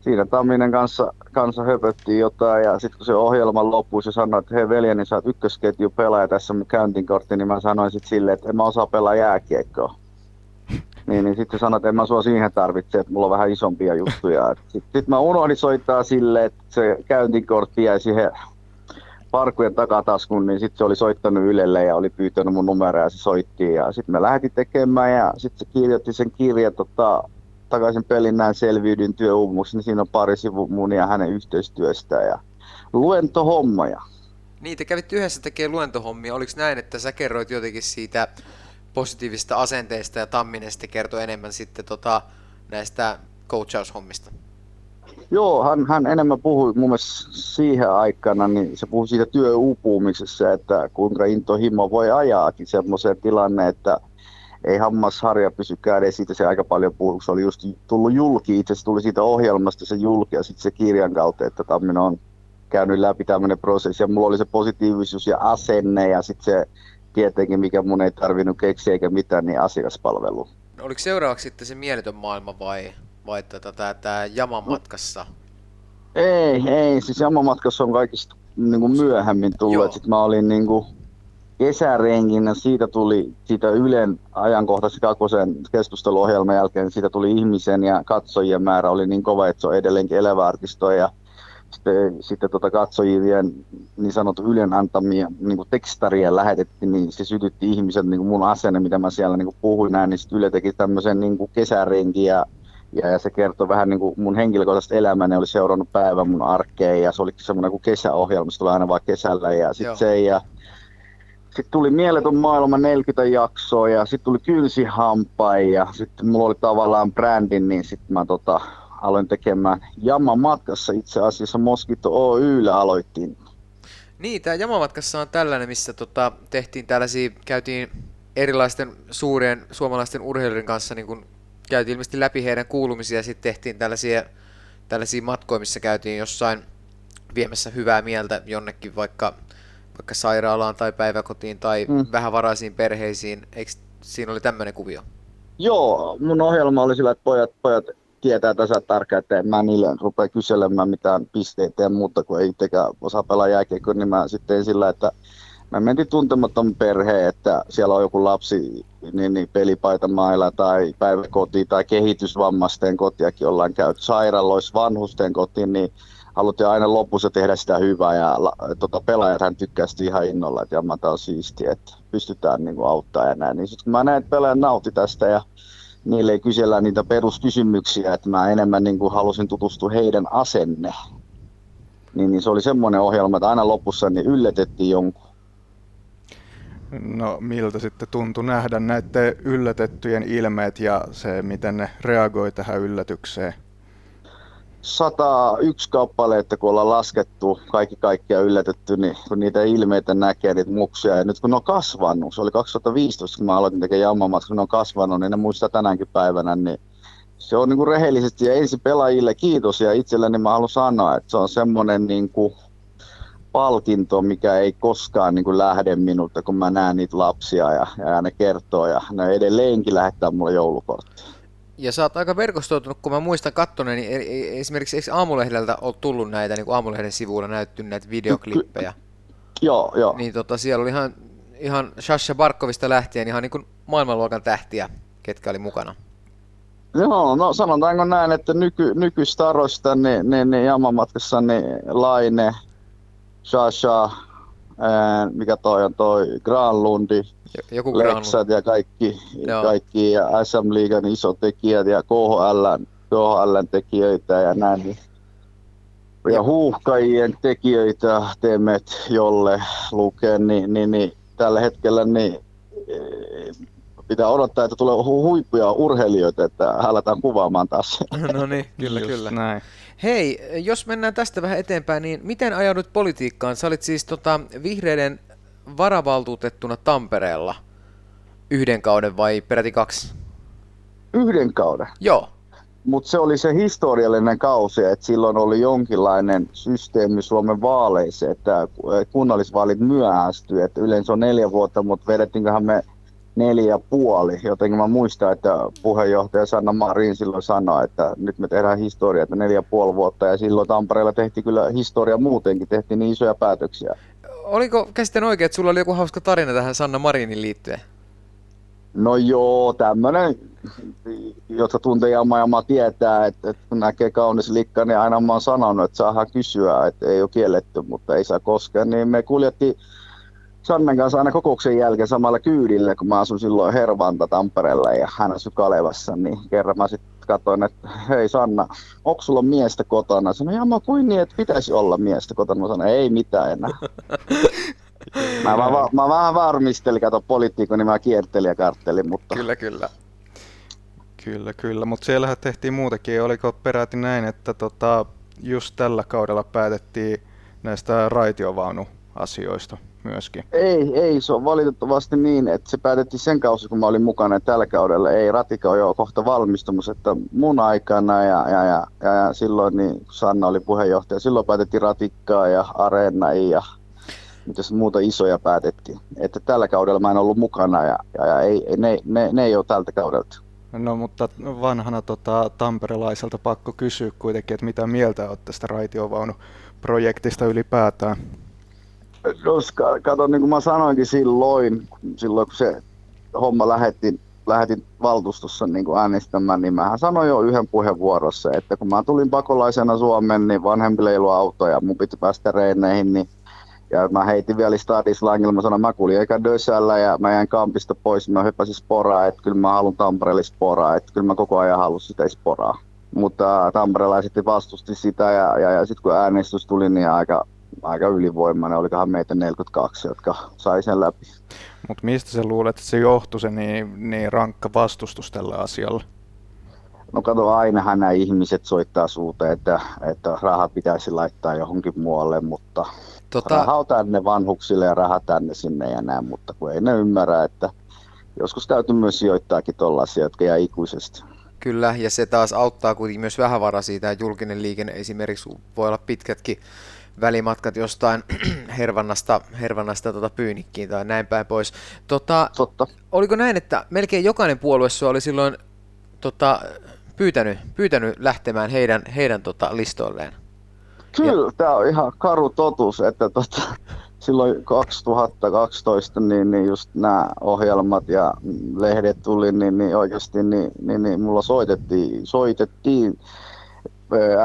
siinä Tamminen kanssa, kanssa höpöttiin jotain ja sitten kun se ohjelma loppui, se sanoi, että hei veljeni, sä oot ykkösketju pelaaja tässä mun käyntinkortti, niin mä sanoin sitten silleen, että en mä osaa pelaa jääkiekkoa. [LAUGHS] Niin, niin sitten se sanoi, että en mä sua siihen tarvitse, että mulla on vähän isompia juttuja. Sitten sit mä unohdin soittaa silleen, että se käyntikortti jäi siihen parkujen takataskuun, niin sitten se oli soittanut Ylelle ja oli pyytänyt mun numeroa ja se soitti. Ja sitten me lähdettiin tekemään ja sitten se kirjoitti sen kirjan tota, takaisin pelin näin selviydyn työuumuksi, niin siinä on pari sivu mun ja hänen yhteistyöstä ja luentohommoja. Niin, te kävitte yhdessä tekemään luentohommia. Oliko näin, että sä kerroit jotenkin siitä positiivisesta asenteesta ja Tamminen sitten kertoi enemmän sitten tota, näistä coachaushommista? Joo, hän, hän enemmän puhui mun mielestä siihen aikana, niin se puhui siitä työuupumisessa, että kuinka intohimo voi ajaakin semmoiseen tilanne, että ei hammasharja pysy kädessä, siitä se aika paljon puhui, kun se oli just tullut julki, itse asiassa tuli siitä ohjelmasta se julki ja sitten se kirjan kautta, että Tamminen on käynyt läpi tämmöinen prosessi ja mulla oli se positiivisuus ja asenne ja sitten se tietenkin, mikä mun ei tarvinnut keksiä eikä mitään, niin asiakaspalvelu. Oliko seuraavaksi sitten se mieletön maailma vai, vai tätä, tämä, Jaman matkassa? Ei, ei, siis Jamamatkassa on kaikista niin kuin myöhemmin tullut. Sitten mä olin niin kuin kesärenkinä, siitä tuli siitä Ylen ajankohtaisen kakkosen keskusteluohjelman jälkeen, siitä tuli ihmisen ja katsojien määrä oli niin kova, että se on edelleenkin elävä arkisto ja sitten, sitten tota katsojien niin sanottu Ylen antamia niin tekstaria lähetettiin, niin se sytytti ihmiset niin kuin mun asenne, mitä mä siellä niin puhuin näin, niin sitten Yle teki tämmöisen niin kesärenkin ja ja, ja se kertoi vähän niin kuin mun henkilökohtaisesta elämäni, oli seurannut päivän mun arkeen ja se oli semmoinen kuin kesäohjelma, se tuli aina vaan kesällä ja sitten se ja sitten tuli Mieletön maailma 40 jaksoa ja sitten tuli Kynsihampai ja sitten mulla oli tavallaan brändin, niin sitten mä tota, aloin tekemään Jama matkassa itse asiassa Moskito Oyllä aloittiin. Niin, tämä Jama matkassa on tällainen, missä tota, tehtiin tällaisia, käytiin erilaisten suurien suomalaisten urheilijoiden kanssa niin kun käytiin ilmeisesti läpi heidän kuulumisia ja sitten tehtiin tällaisia, tällaisia matkoja, missä käytiin jossain viemässä hyvää mieltä jonnekin vaikka, vaikka sairaalaan tai päiväkotiin tai mm. vähävaraisiin perheisiin. Eikö siinä oli tämmöinen kuvio? Joo, mun ohjelma oli sillä, että pojat, pojat tietää tasa tarkkaan, että mä niille rupea kyselemään mitään pisteitä ja muuta, kun ei itsekään osaa pelaa jääkiekkoa, niin mä sitten sillä, että mä mentiin tuntematon perhe, että siellä on joku lapsi niin, niin pelipaitamailla tai päiväkoti tai kehitysvammaisten kotiakin ollaan käyty sairaaloissa, vanhusten kotiin, niin haluttiin aina lopussa tehdä sitä hyvää ja tota, pelaajat hän tykkäsi ihan innolla, että jamma on siistiä, että pystytään niin kuin, ja näin. Niin sitten kun mä näin, että pelaajat nauti tästä ja niille ei kysellä niitä peruskysymyksiä, että mä enemmän niin kuin, halusin tutustua heidän asenne. Niin, niin se oli semmoinen ohjelma, että aina lopussa niin yllätettiin jonkun No miltä sitten tuntui nähdä näiden yllätettyjen ilmeet ja se, miten ne reagoi tähän yllätykseen? 101 kappaletta, kun ollaan laskettu kaikki kaikkia yllätetty, niin kun niitä ilmeitä näkee, niitä muksia, ja nyt kun ne on kasvanut, se oli 2015, kun mä aloitin tekemään jammamat, kun ne on kasvanut, niin ne muistaa tänäänkin päivänä, niin se on niin kuin rehellisesti ja ensin pelaajille kiitos ja itselleni mä haluan sanoa, että se on semmoinen niin kuin palkinto, mikä ei koskaan niin kuin lähde minulta, kun mä näen niitä lapsia ja, ja ne kertoo ja ne edelleenkin lähettää mulle joulukorttia. Ja sä oot aika verkostoitunut, kun mä muistan kattoneen, niin e- e- esimerkiksi eikö Aamulehdeltä ole tullut näitä, niin kuin Aamulehden sivuilla näytty näitä videoklippejä? Joo, joo. Niin tota, siellä oli ihan, ihan Shasha Barkovista lähtien ihan niin kuin maailmanluokan tähtiä, ketkä oli mukana. Joo, no sanotaanko näin, että nyky, nykystaroista niin, niin, niin Jamamatkassa niin Laine, Shasha, mikä toi on toi, Granlundi, Joku Leksat ja kaikki, kaikki ja SM Liigan tekijät ja KHL, KHL tekijöitä ja näin. Niin. Ja huuhkajien tekijöitä teemme, jolle lukee, niin, niin, niin tällä hetkellä niin eh, pitää odottaa, että tulee huippuja urheilijoita, että hälätään kuvaamaan taas. [LAUGHS] No niin, kyllä, Just kyllä. Näin. Hei, jos mennään tästä vähän eteenpäin, niin miten ajaudut politiikkaan? Sä olit siis tota, vihreiden varavaltuutettuna Tampereella yhden kauden vai peräti kaksi? Yhden kauden. Joo. Mutta se oli se historiallinen kausi, että silloin oli jonkinlainen systeemi Suomen vaaleissa, että kunnallisvaalit myöhästyi, että yleensä on neljä vuotta, mutta vedettiinköhän me neljä ja puoli. Jotenkin mä muistan, että puheenjohtaja Sanna Marin silloin sanoi, että nyt me tehdään historiaa, että neljä ja puoli vuotta. Ja silloin Tampereella tehtiin kyllä historia muutenkin, tehtiin niin isoja päätöksiä. Oliko käsitän oikein, että sulla oli joku hauska tarina tähän Sanna Marinin liittyen? No joo, tämmönen, jotka tuntee Jamma tietää, että, että kun näkee kaunis likka, niin aina mä oon sanonut, että saadaan kysyä, että ei ole kielletty, mutta ei saa koskaan. Niin me kuljettiin Sannen kanssa aina kokouksen jälkeen samalla kyydillä, kun mä asun silloin Hervanta Tampereella ja hän asui Kalevassa, niin kerran mä sitten katsoin, että hei Sanna, onko sulla miestä kotona? Sanoin, ja mä kuin niin, että pitäisi olla miestä kotona. Mä sanoin, ei mitään enää. [LAUGHS] mä, mä, mä, vähän varmistelin, kato poliitikko, niin mä kiertelin ja karttelin, mutta... Kyllä, kyllä. Kyllä, kyllä, mutta siellähän tehtiin muutakin. Oliko peräti näin, että tota, just tällä kaudella päätettiin näistä raitiovaunuasioista? Myöskin? Ei, ei, se on valitettavasti niin, että se päätettiin sen kausi, kun mä olin mukana tällä kaudella. Ei, Ratika on jo kohta valmistumassa, että mun aikana ja, ja, ja, ja, ja silloin niin Sanna oli puheenjohtaja, silloin päätettiin Ratikkaa ja Areena ja mitä se muuta isoja päätettiin. Että tällä kaudella mä en ollut mukana ja, ja, ja ei, ne, ne, ne ei ole tältä kaudelta. No mutta vanhana tota, tamperelaiselta pakko kysyä kuitenkin, että mitä mieltä olet tästä raitiovaunuprojektista ylipäätään? Koska, kato, niin kuin mä sanoinkin silloin, silloin kun se homma lähetti, lähetin valtuustossa niin kuin äänestämään, niin mä sanoin jo yhden puheenvuorossa, että kun mä tulin pakolaisena Suomeen, niin vanhemmille ei ollut autoja, mun piti päästä reineihin, niin ja mä heitin vielä stadislangilla, mä sanoin, mä kuulin eikä Dösällä ja mä jäin kampista pois, mä hyppäsin sporaa, että kyllä mä haluan Tampereelle sporaa, että kyllä mä koko ajan halusin sitä sporaa. Mutta tamperelaiset vastusti sitä ja, ja, ja sitten kun äänestys tuli, niin aika, aika ylivoimainen, olikohan meitä 42, jotka sai sen läpi. Mutta mistä sä luulet, että se johtui se niin, niin rankka vastustus tällä asialla? No kato, ainahan nämä ihmiset soittaa suuteen, että, että raha pitäisi laittaa johonkin muualle, mutta tota... raha on tänne vanhuksille ja raha tänne sinne ja näin, mutta kun ei ne ymmärrä, että joskus täytyy myös sijoittaakin tuollaisia, jotka jää ikuisesti. Kyllä, ja se taas auttaa kuitenkin myös vähävaraisia. Tämä julkinen liikenne esimerkiksi voi olla pitkätkin välimatkat jostain [CLEARS THROAT] hervannasta, hervannasta tota pyynikkiin tai näin päin pois. Tota, Totta. Oliko näin, että melkein jokainen puolue oli silloin tota, pyytänyt, pyytänyt lähtemään heidän, heidän tota, listoilleen? Kyllä, ja... tämä on ihan karu totuus, että tota, [LAUGHS] silloin 2012 niin, niin just nämä ohjelmat ja lehdet tuli, niin, niin oikeasti niin, niin, niin mulla soitettiin, soitettiin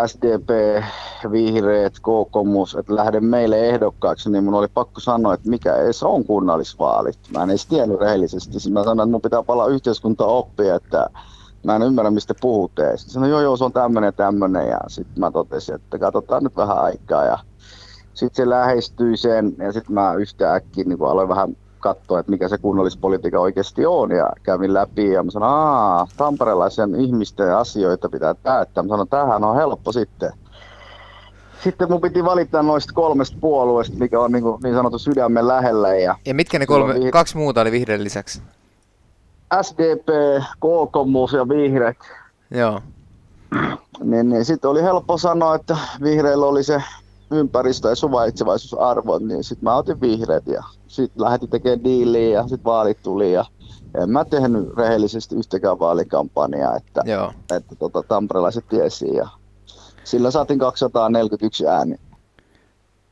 SDP, vihreät, kokoomus, että lähden meille ehdokkaaksi, niin mun oli pakko sanoa, että mikä edes on kunnallisvaalit. Mä en edes tiennyt rehellisesti. Mä sanoin, että mun pitää palaa yhteiskunta oppia, että mä en ymmärrä, mistä puhutte. Sitten sanoin, joo, joo, se on tämmöinen ja tämmöinen. Ja sitten mä totesin, että katsotaan nyt vähän aikaa. Ja sitten se lähestyi sen, ja sitten mä yhtäkkiä niin aloin vähän katsoa, että mikä se kunnallispolitiikka oikeasti on, ja kävin läpi, ja mä sanoin, aah, tamperelaisen ihmisten asioita pitää päättää. Mä sanoin, tämähän on helppo sitten. Sitten mun piti valita noista kolmesta puolueesta, mikä on niin, kuin, niin sanottu sydämen lähellä. Ja, ja mitkä ne kolme, vih- kaksi muuta oli vihreän lisäksi? SDP, kokoomus ja vihreät. Joo. Niin, niin sitten oli helppo sanoa, että vihreillä oli se ympäristö- ja suvaitsevaisuusarvot, niin sitten mä otin vihreät ja sitten lähdettiin tekemään diiliä ja sitten vaalit tuli ja en mä tehnyt rehellisesti yhtäkään vaalikampanjaa, että, Joo. että tota, tamperelaiset tiesi ja sillä saatiin 241 ääni.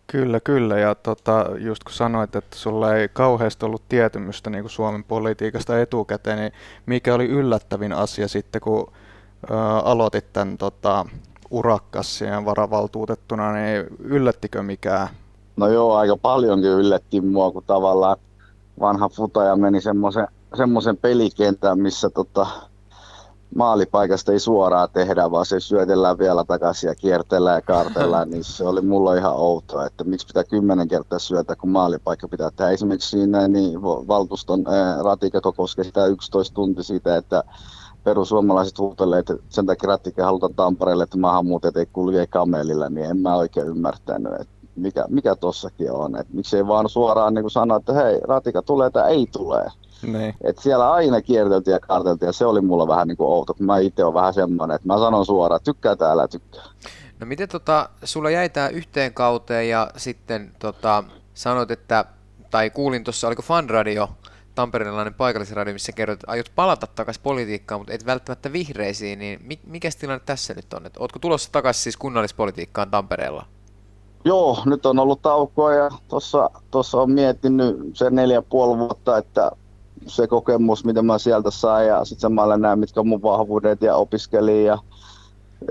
Kyllä, kyllä. Ja tota, just kun sanoit, että sulla ei kauheasti ollut tietymystä niin kuin Suomen politiikasta etukäteen, niin mikä oli yllättävin asia sitten, kun ä, aloitit tämän tota, urakkassien varavaltuutettuna, niin yllättikö mikään? No joo, aika paljonkin yllätti mua, kun tavallaan vanha futaja meni semmoisen, semmoisen pelikentän, missä tota, maalipaikasta ei suoraan tehdä, vaan se syötellään vielä takaisin ja kiertellään ja kaartellaan, niin se oli mulla ihan outoa, että miksi pitää kymmenen kertaa syötä, kun maalipaikka pitää tehdä. Esimerkiksi siinä niin valtuuston ratikako koskee sitä 11 tunti siitä, että perussuomalaiset huutelee, että sen takia ratikka halutaan Tampereelle, että maahanmuuttajat ei kulje kamelilla, niin en mä oikein ymmärtänyt, että mikä, mikä tossakin on. Että miksei vaan suoraan niin sanoa, että hei, ratika tulee tai ei tule. Niin. Et siellä aina kierteltiin ja karteltiin ja se oli mulla vähän niin kuin outo. Mä itse olen vähän semmoinen, että mä sanon suoraan, että tykkää täällä, tykkää. No miten tota, sulla jäi tää yhteen kauteen ja sitten tota, sanoit, että, tai kuulin tuossa, oliko Fanradio, tamperelainen paikallisradio, missä kerroit, että aiot palata takaisin politiikkaan, mutta et välttämättä vihreisiin, niin mikä tilanne tässä nyt on? Et ootko tulossa takaisin siis kunnallispolitiikkaan Tampereella? Joo, nyt on ollut taukoa ja tuossa on miettinyt sen neljä puoli vuotta, että se kokemus, mitä mä sieltä sain ja sitten samalla näin, mitkä on mun vahvuudet ja opiskelin ja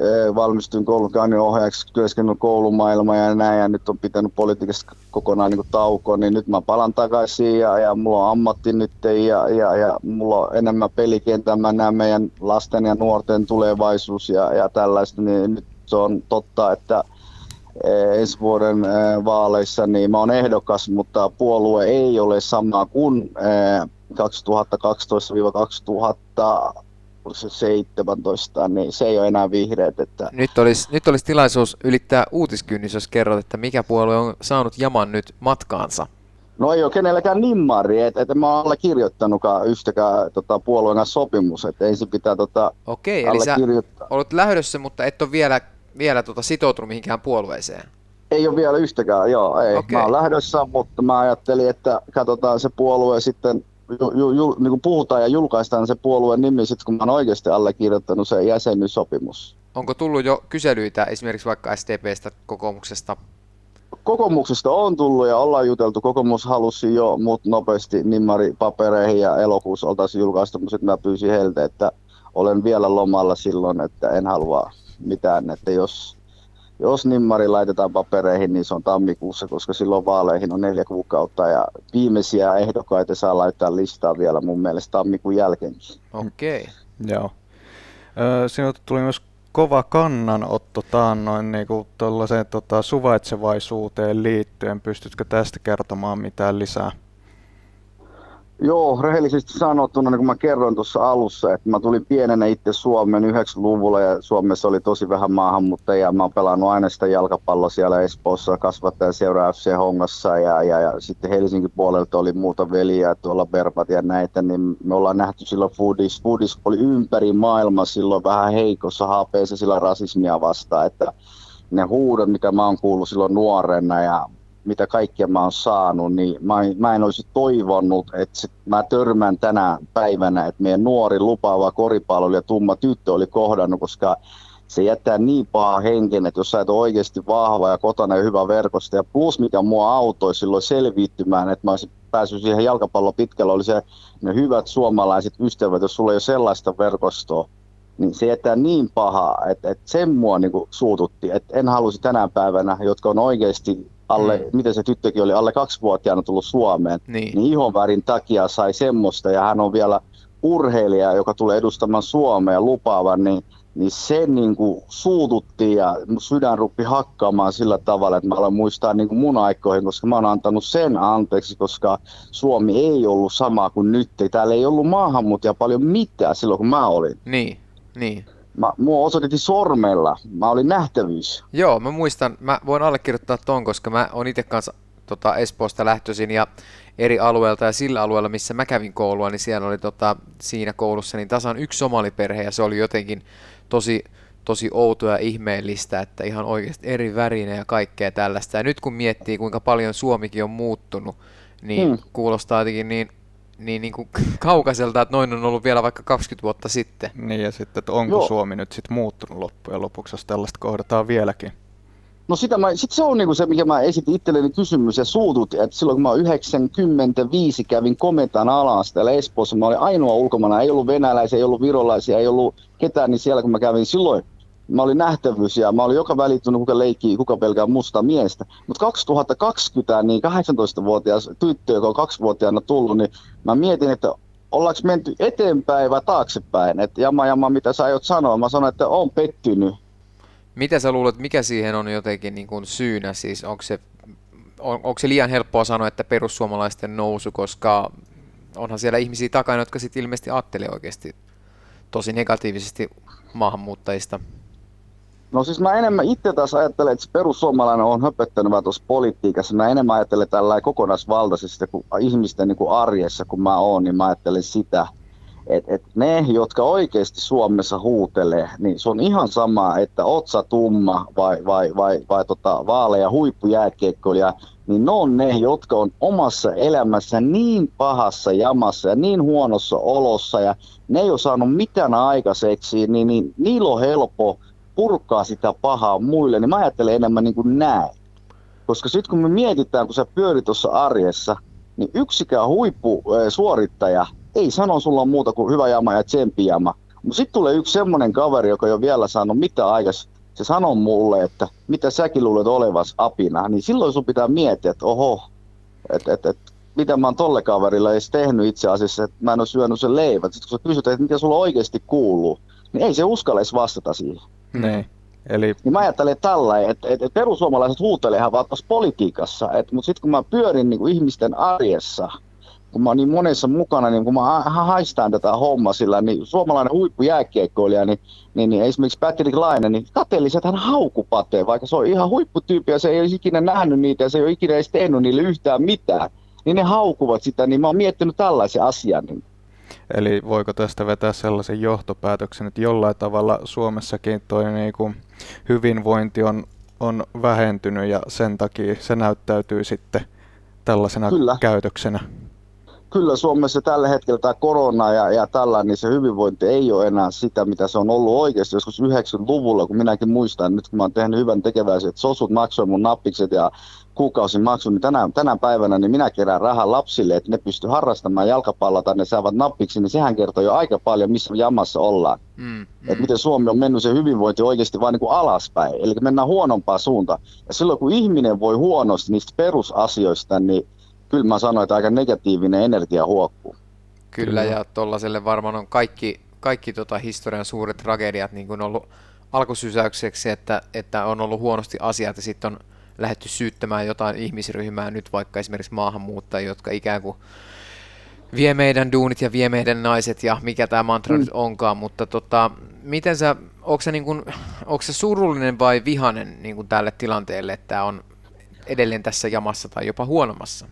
e, valmistuin koulukäynnin ohjaajaksi, työskennellyt koulumaailma ja näin ja nyt on pitänyt politiikasta kokonaan niin taukoa, niin nyt mä palan takaisin ja, ja mulla on ammatti nyt ja, ja, ja mulla on enemmän pelikentää, mä näen meidän lasten ja nuorten tulevaisuus ja, ja tällaista, niin nyt se on totta, että ensi vuoden e, vaaleissa, niin mä oon ehdokas, mutta puolue ei ole sama kuin 2012-2017, niin se ei ole enää vihreät. Että... Nyt, olisi, nyt olisi tilaisuus ylittää uutiskynnys, jos kerrot, että mikä puolue on saanut jaman nyt matkaansa. No ei ole kenelläkään nimmari, että et mä oon kirjoittanutkaan yhtäkään tota, puolueen sopimus, että ensin pitää tota, Okei, eli sä olet lähdössä, mutta et ole vielä, vielä tota, sitoutunut mihinkään puolueeseen. Ei ole vielä yhtäkään, joo, ei. Okei. Mä oon lähdössä, mutta mä ajattelin, että katsotaan se puolue sitten, ju, ju, ju, niin kuin puhutaan ja julkaistaan se puolueen nimi sitten, kun mä oon oikeasti allekirjoittanut sen jäsenyyssopimus. Onko tullut jo kyselyitä esimerkiksi vaikka STPstä, kokoomuksesta? Kokoomuksesta on tullut ja ollaan juteltu. Kokoomus halusi jo mut nopeasti nimmari papereihin ja elokuussa oltaisiin julkaistu, mutta sitten mä pyysin heiltä, että olen vielä lomalla silloin, että en halua mitään, että jos, jos nimmari laitetaan papereihin, niin se on tammikuussa, koska silloin vaaleihin on neljä kuukautta ja viimeisiä ehdokkaita saa laittaa listaa vielä mun mielestä tammikuun jälkeenkin. Okei. Okay. Joo. Sinulta tuli myös kova kannanotto taannoin niin kuin tuollaiseen tota, suvaitsevaisuuteen liittyen. Pystytkö tästä kertomaan mitään lisää? Joo, rehellisesti sanottuna, niin kuin mä kerroin tuossa alussa, että mä tulin pienenä itse Suomeen 90-luvulla ja Suomessa oli tosi vähän maahanmuuttajia. Mä oon pelannut aina sitä jalkapalloa siellä Espoossa, kasvattajan seura FC Hongassa ja, ja, ja sitten Helsingin puolelta oli muuta veliä tuolla Berbat ja näitä, niin me ollaan nähty silloin foodis. Foodis oli ympäri maailmaa silloin vähän heikossa haapeessa sillä rasismia vastaan, että ne huudot, mitä mä oon kuullut silloin nuorena ja mitä kaikkea mä oon saanut, niin mä, mä en olisi toivonut, että se, mä törmään tänä päivänä, että meidän nuori lupaava koripalloilija tumma tyttö oli kohdannut, koska se jättää niin paha henken, että jos sä et ole oikeasti vahva ja kotona ja hyvä verkosto, ja plus mikä mua autoi silloin selviittymään, että mä olisin päässyt siihen jalkapallon pitkällä, oli se ne hyvät suomalaiset ystävät, jos sulla ei ole sellaista verkostoa, niin se jättää niin pahaa, että, että sen mua niin suututti, että en halusi tänä päivänä, jotka on oikeasti alle, Mm. miten se tyttökin oli, alle kaksivuotiaana tullut Suomeen, Niin. niin ihonvärin takia sai semmoista, ja hän on vielä urheilija, joka tulee edustamaan Suomea lupaavan, niin, niin se niin kuin suututti ja sydän ruppi hakkaamaan sillä tavalla, että mä aloin muistaa niin kuin mun aikoihin, koska mä oon antanut sen anteeksi, koska Suomi ei ollut sama kuin nyt. Täällä ei ollut maahanmuuttajia paljon mitään silloin, kun mä olin. Niin, niin. Mä, mua osoitettiin sormella. Mä olin nähtävyys. Joo, mä muistan, mä voin allekirjoittaa ton, koska mä oon itse kanssa tota, Espoosta lähtöisin ja eri alueelta ja sillä alueella, missä mä kävin koulua, niin siellä oli tota, siinä koulussa niin tasan yksi somaliperhe ja se oli jotenkin tosi, tosi outoa ja ihmeellistä, että ihan oikeasti eri värinen ja kaikkea tällaista. Ja nyt kun miettii, kuinka paljon Suomikin on muuttunut, niin Hmm. kuulostaa jotenkin niin, niin, niin kuin [LAUGHS] kaukaiselta, että noin on ollut vielä vaikka 20 vuotta sitten. Niin ja sitten, että onko Joo. Suomi nyt sitten muuttunut loppujen lopuksi, jos tällaista kohdataan vieläkin. No sitä mä, sit se on niinku se, mikä mä esitin itselleni kysymys ja suututin, että silloin kun mä 95 kävin komentaan alas täällä Espoossa, mä olin ainoa ulkomana, ei ollut venäläisiä, ei ollut virolaisia, ei ollut ketään, niin siellä kun mä kävin silloin, mä olin nähtävyys ja mä olin joka välittynyt, kuka leikkii, kuka pelkää musta miestä. Mutta 2020, niin 18-vuotias tyttö, joka on kaksivuotiaana tullut, niin mä mietin, että ollaanko menty eteenpäin vai taaksepäin. Että jama jama, mitä sä aiot sanoa? Mä sanoin, että on pettynyt. Mitä sä luulet, mikä siihen on jotenkin niin kuin syynä? Siis onko se, on, onko se liian helppoa sanoa, että perussuomalaisten nousu, koska onhan siellä ihmisiä takana, jotka sitten ilmeisesti ajattelee oikeasti tosi negatiivisesti maahanmuuttajista. No siis mä enemmän itse taas ajattelen, että perussuomalainen on höpöttänyt tuossa politiikassa. Mä enemmän ajattelen tällä kokonaisvaltaisesti kuin ihmisten niin kuin arjessa, kun mä oon, niin mä ajattelen sitä, että et ne, jotka oikeasti Suomessa huutelee, niin se on ihan sama, että otsa tumma vai, vai, vai, vai tota, vaaleja huippujääkiekkoilija, niin ne on ne, jotka on omassa elämässä niin pahassa jamassa ja niin huonossa olossa ja ne ei ole saanut mitään aikaiseksi, niin, niin niillä on helppo purkaa sitä pahaa muille, niin mä ajattelen enemmän niin kuin näin. Koska sitten kun me mietitään, kun sä pyörit tuossa arjessa, niin yksikään huippusuorittaja ei sano sulla muuta kuin hyvä jama ja tsemppi jama. Mutta sitten tulee yksi semmoinen kaveri, joka ei ole vielä saanut mitään aikas. Se sanoo mulle, että mitä säkin luulet olevas apina. Niin silloin sun pitää miettiä, että oho, että et, et, mitä mä oon tolle kaverille edes tehnyt itse asiassa, että mä en ole syönyt sen leivät. Sitten kun sä kysyt, että mitä sulla oikeasti kuuluu, niin ei se uskalla edes vastata siihen. Niin. Eli Niin mä ajattelen tällä, että, että, että perussuomalaiset huutelehan vaan tuossa politiikassa, että, mutta sitten kun mä pyörin niin kuin ihmisten arjessa, kun mä oon niin monessa mukana, niin kun mä ha- haistaan tätä hommaa sillä, niin suomalainen huippujääkiekkoilija, niin, niin, niin esimerkiksi Patrick Laine, niin kateelliset hän haukupatee, vaikka se on ihan huipputyyppi ja se ei olisi ikinä nähnyt niitä ja se ei ole ikinä edes tehnyt niille yhtään mitään. Niin ne haukuvat sitä, niin mä oon miettinyt tällaisen asian. Niin. Eli voiko tästä vetää sellaisen johtopäätöksen, että jollain tavalla Suomessakin toi niinku hyvinvointi on on vähentynyt ja sen takia se näyttäytyy sitten tällaisena Kyllä. käytöksenä. kyllä Suomessa tällä hetkellä tämä korona ja, ja tällainen, niin se hyvinvointi ei ole enää sitä, mitä se on ollut oikeasti joskus 90-luvulla, kun minäkin muistan, nyt kun mä oon tehnyt hyvän tekeväisiä, että sosut maksoi mun nappikset ja kuukausin maksu, niin tänä, tänä päivänä niin minä kerään rahaa lapsille, että ne pysty harrastamaan jalkapalloa tai ne saavat nappiksi, niin sehän kertoo jo aika paljon, missä jamassa ollaan. Mm, mm. Että miten Suomi on mennyt se hyvinvointi oikeasti vain niin kuin alaspäin, eli mennään huonompaa suuntaan. Ja silloin kun ihminen voi huonosti niistä perusasioista, niin kyllä mä sanoin, että aika negatiivinen energia huokkuu. Kyllä, ja tollaselle varmaan on kaikki, kaikki tota historian suuret tragediat niin kuin ollut alkusysäykseksi, että, että on ollut huonosti asiat ja sitten on lähdetty syyttämään jotain ihmisryhmää, nyt vaikka esimerkiksi maahanmuuttajia, jotka ikään kuin vie meidän duunit ja vie meidän naiset ja mikä tämä mantra mm. nyt onkaan, mutta tota, miten sä, onko se, niin onko se surullinen vai vihanen niin kuin tälle tilanteelle, että tämä on edelleen tässä jamassa tai jopa huonommassa?